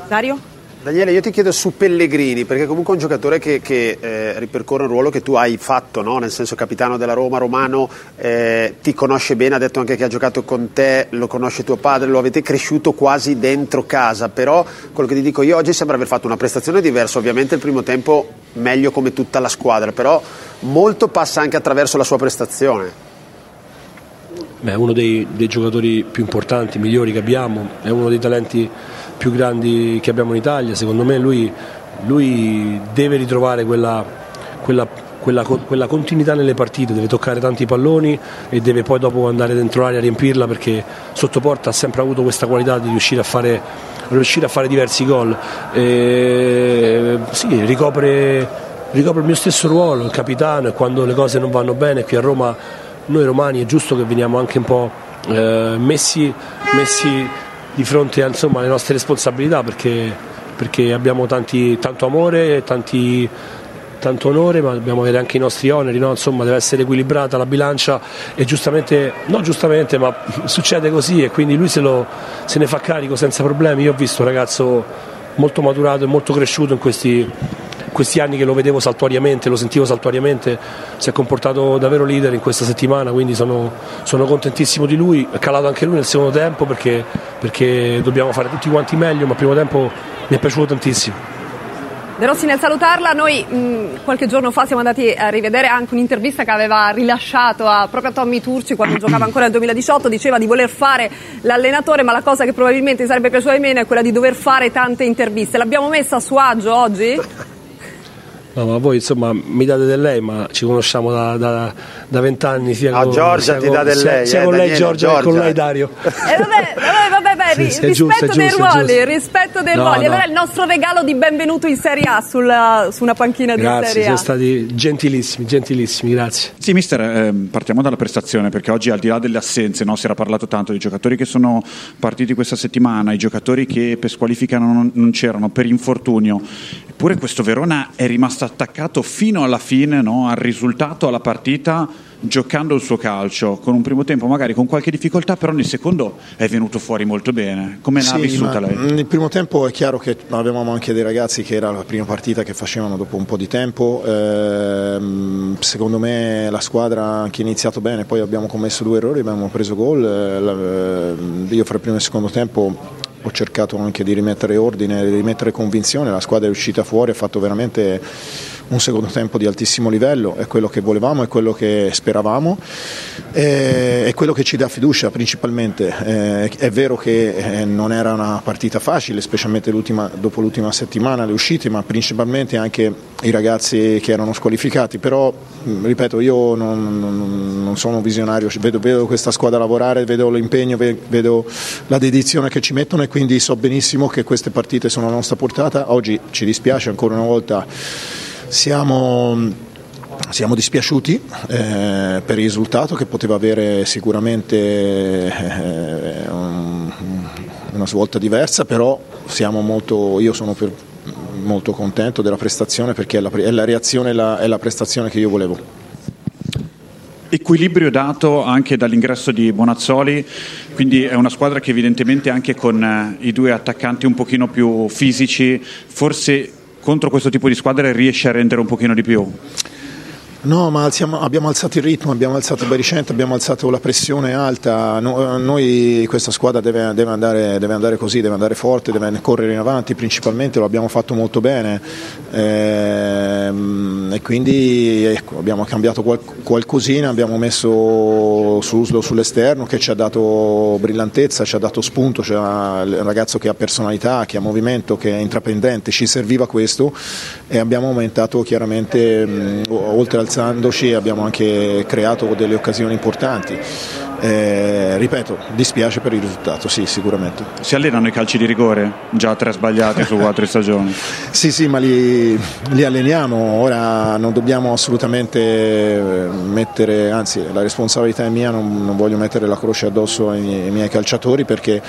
Dario? Daniele, io ti chiedo su Pellegrini, perché comunque è un giocatore che, che eh, ripercorre un ruolo che tu hai fatto, no? nel senso capitano della Roma, romano, eh, ti conosce bene, ha detto anche che ha giocato con te, lo conosce tuo padre, lo avete cresciuto quasi dentro casa, però quello che ti dico io oggi sembra aver fatto una prestazione diversa, ovviamente il primo tempo meglio come tutta la squadra, però molto passa anche attraverso la sua prestazione. Beh, è uno dei, dei giocatori più importanti, migliori che abbiamo, è uno dei talenti più grandi che abbiamo in Italia, secondo me lui, lui deve ritrovare quella, quella, quella, quella, continuità nelle partite, deve toccare tanti palloni e deve poi dopo andare dentro l'area a riempirla perché sotto porta ha sempre avuto questa qualità di riuscire a fare, riuscire a fare diversi gol. E, sì, ricopre, ricopre il mio stesso ruolo, il capitano e quando le cose non vanno bene qui a Roma noi romani è giusto che veniamo anche un po' eh, messi, messi di fronte insomma, alle nostre responsabilità perché, perché abbiamo tanti, tanto amore, tanti, tanto onore, ma dobbiamo avere anche i nostri oneri, no? insomma deve essere equilibrata la bilancia e giustamente, no giustamente, ma succede così e quindi lui se, lo, se ne fa carico senza problemi. Io ho visto un ragazzo molto maturato e molto cresciuto in questi, questi anni che lo vedevo saltuariamente, lo sentivo saltuariamente, si è comportato davvero leader in questa settimana, quindi sono, sono contentissimo di lui, è calato anche lui nel secondo tempo perché, perché dobbiamo fare tutti quanti meglio, ma il primo tempo mi è piaciuto tantissimo. De Rossi nel salutarla, noi mh, qualche giorno fa siamo andati a rivedere anche un'intervista che aveva rilasciato a, proprio a Tommy Turci quando giocava ancora nel 2018, diceva di voler fare l'allenatore, ma la cosa che probabilmente sarebbe piaciuta di meno è quella di dover fare tante interviste. L'abbiamo messa a suo agio oggi? No, ma voi insomma mi date del lei, ma ci conosciamo da vent'anni. Sia no, con, Giorgia sia ti con, dà del sia, lei. Sia eh, con Daniele, lei Giorgia, Giorgia che con lei Dario. Eh, vabbè, vabbè, vabbè, vabbè Sì, rispetto giusto, dei giusto, ruoli, giusto. rispetto dei No, ruoli. no. Allora il nostro regalo di benvenuto in Serie A sulla- su una panchina di Grazie, Serie A. siete stati gentilissimi, gentilissimi, grazie. Sì, mister, ehm, partiamo dalla prestazione perché oggi al di là delle assenze no, si era parlato tanto dei giocatori che sono partiti questa settimana, i giocatori che per squalifica non, non c'erano, per infortunio. Eppure questo Verona è rimasto attaccato fino alla fine no, al risultato, alla partita, giocando il suo calcio, con un primo tempo magari con qualche difficoltà, però nel secondo è venuto fuori molto bene. Come l'ha Sì, vissuta lei? Nel primo tempo è chiaro che avevamo anche dei ragazzi che era la prima partita che facevano dopo un po' di tempo. Ehm, secondo me la squadra ha anche iniziato bene, poi abbiamo commesso due errori, abbiamo preso gol. eh, la- Io fra il primo e il secondo tempo ho cercato anche di rimettere ordine, di rimettere convinzione, la squadra è uscita fuori, ha fatto veramente un secondo tempo di altissimo livello, è quello che volevamo, è quello che speravamo, è quello che ci dà fiducia principalmente. Eh, È vero che eh, non era una partita facile, specialmente l'ultima- dopo l'ultima settimana, le uscite, ma principalmente anche i ragazzi che erano squalificati, però ripeto io non, non- non sono visionario, vedo, vedo questa squadra lavorare, vedo l'impegno, ve- vedo la dedizione che ci mettono e quindi so benissimo che queste partite sono alla nostra portata. Oggi ci dispiace ancora una volta siamo, siamo dispiaciuti eh, per il risultato che poteva avere sicuramente eh, un- una svolta diversa, però molto, io sono per- molto contento della prestazione perché è la, è la reazione la, è la prestazione che io volevo. Equilibrio dato anche dall'ingresso di Bonazzoli, quindi è una squadra che evidentemente anche con eh, i due attaccanti un pochino più fisici, forse contro questo tipo di squadre riesce a rendere un pochino di più. No, ma alziamo- abbiamo alzato il ritmo, abbiamo alzato il baricentro, abbiamo alzato la pressione alta. No- noi, questa squadra deve, deve andare, deve andare così, deve andare forte, deve correre in avanti, principalmente lo abbiamo fatto molto bene. Ehm, e quindi ecco, abbiamo cambiato qual- qualcosina, abbiamo messo Suslo sull'esterno che ci ha dato brillantezza, ci ha dato spunto, c'è un ragazzo che ha personalità, che ha movimento, che è intraprendente, ci serviva questo e abbiamo aumentato chiaramente, mh, oltre alzandoci, abbiamo anche creato delle occasioni importanti. Eh, ripeto, dispiace per il risultato, sì, sicuramente. Si allenano i calci di rigore, già tre sbagliati su quattro stagioni. Sì, sì, ma li, li alleniamo, ora non dobbiamo assolutamente eh, mettere, anzi la responsabilità è mia, non, non voglio mettere la croce addosso ai, miei- ai miei calciatori perché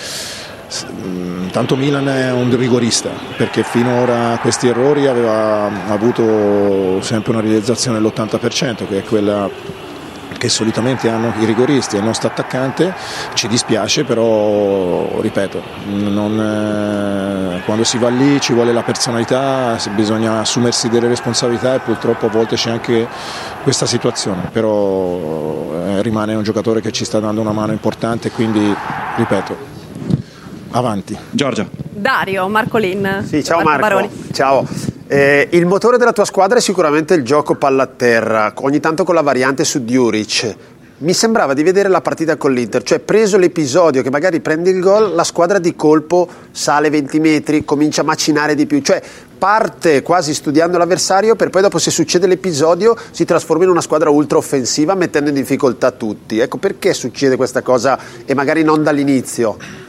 tanto Milan è un rigorista, perché finora questi errori aveva avuto sempre una realizzazione dell'80%, che è quella che solitamente hanno i rigoristi e il nostro attaccante, ci dispiace, però ripeto, non, eh, quando si va lì ci vuole la personalità, bisogna assumersi delle responsabilità e purtroppo a volte c'è anche questa situazione, però eh, rimane un giocatore che ci sta dando una mano importante, quindi ripeto, avanti. Giorgia. Dario, Marcolin. Sì, ciao Marco Marco. Ciao. Eh, il motore della tua squadra è sicuramente il gioco palla a terra, ogni tanto con la variante su Djuric. Mi sembrava di vedere la partita con l'Inter, cioè preso l'episodio che magari prendi il gol, la squadra di colpo sale 20 metri, comincia a macinare di più, cioè parte quasi studiando l'avversario per poi dopo se succede l'episodio si trasforma in una squadra ultra offensiva mettendo in difficoltà tutti. Ecco perché succede questa cosa e magari non dall'inizio.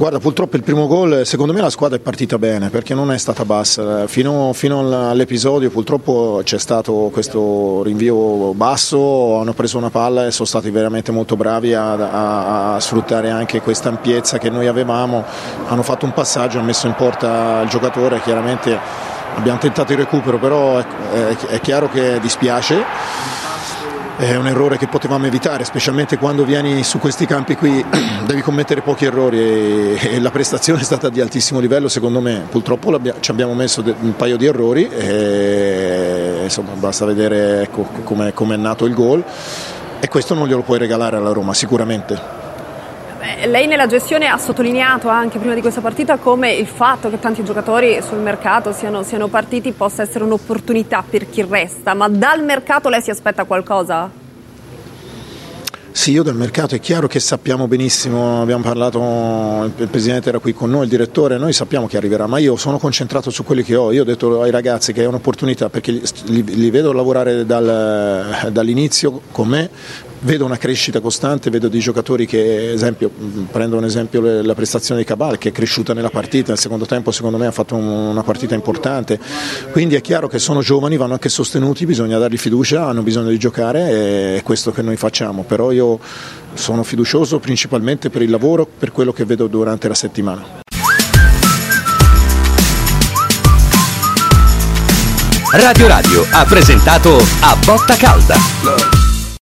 Guarda, purtroppo il primo gol, secondo me la squadra è partita bene perché non è stata bassa. Fino, fino all'episodio purtroppo c'è stato questo rinvio basso, hanno preso una palla e sono stati veramente molto bravi a, a, a sfruttare anche questa ampiezza che noi avevamo. Hanno fatto un passaggio, hanno messo in porta il giocatore, chiaramente abbiamo tentato il recupero, però è, è, è chiaro che dispiace è un errore che potevamo evitare, specialmente quando vieni su questi campi qui devi commettere pochi errori e, e la prestazione è stata di altissimo livello secondo me, purtroppo ci abbiamo messo un paio di errori e insomma basta vedere ecco, come è nato il gol e questo non glielo puoi regalare alla Roma sicuramente. Beh, Lei nella gestione ha sottolineato anche prima di questa partita come il fatto che tanti giocatori sul mercato siano, siano partiti possa essere un'opportunità per chi resta, ma dal mercato lei si aspetta qualcosa? Sì, io del mercato è chiaro che sappiamo benissimo, abbiamo parlato, il Presidente era qui con noi, il direttore, noi sappiamo che arriverà, ma io sono concentrato su quelli che ho, io ho detto ai ragazzi che è un'opportunità perché li, li vedo lavorare dal, dall'inizio con me, vedo una crescita costante, vedo dei giocatori che, esempio, prendo un esempio la prestazione di Cabal che è cresciuta nella partita, nel secondo tempo secondo me ha fatto una partita importante, quindi è chiaro che sono giovani, vanno anche sostenuti, bisogna dargli fiducia, hanno bisogno di giocare e è questo che noi facciamo, però io sono fiducioso principalmente per il lavoro, per quello che vedo durante la settimana. Radio Radio ha presentato A Botta Calda.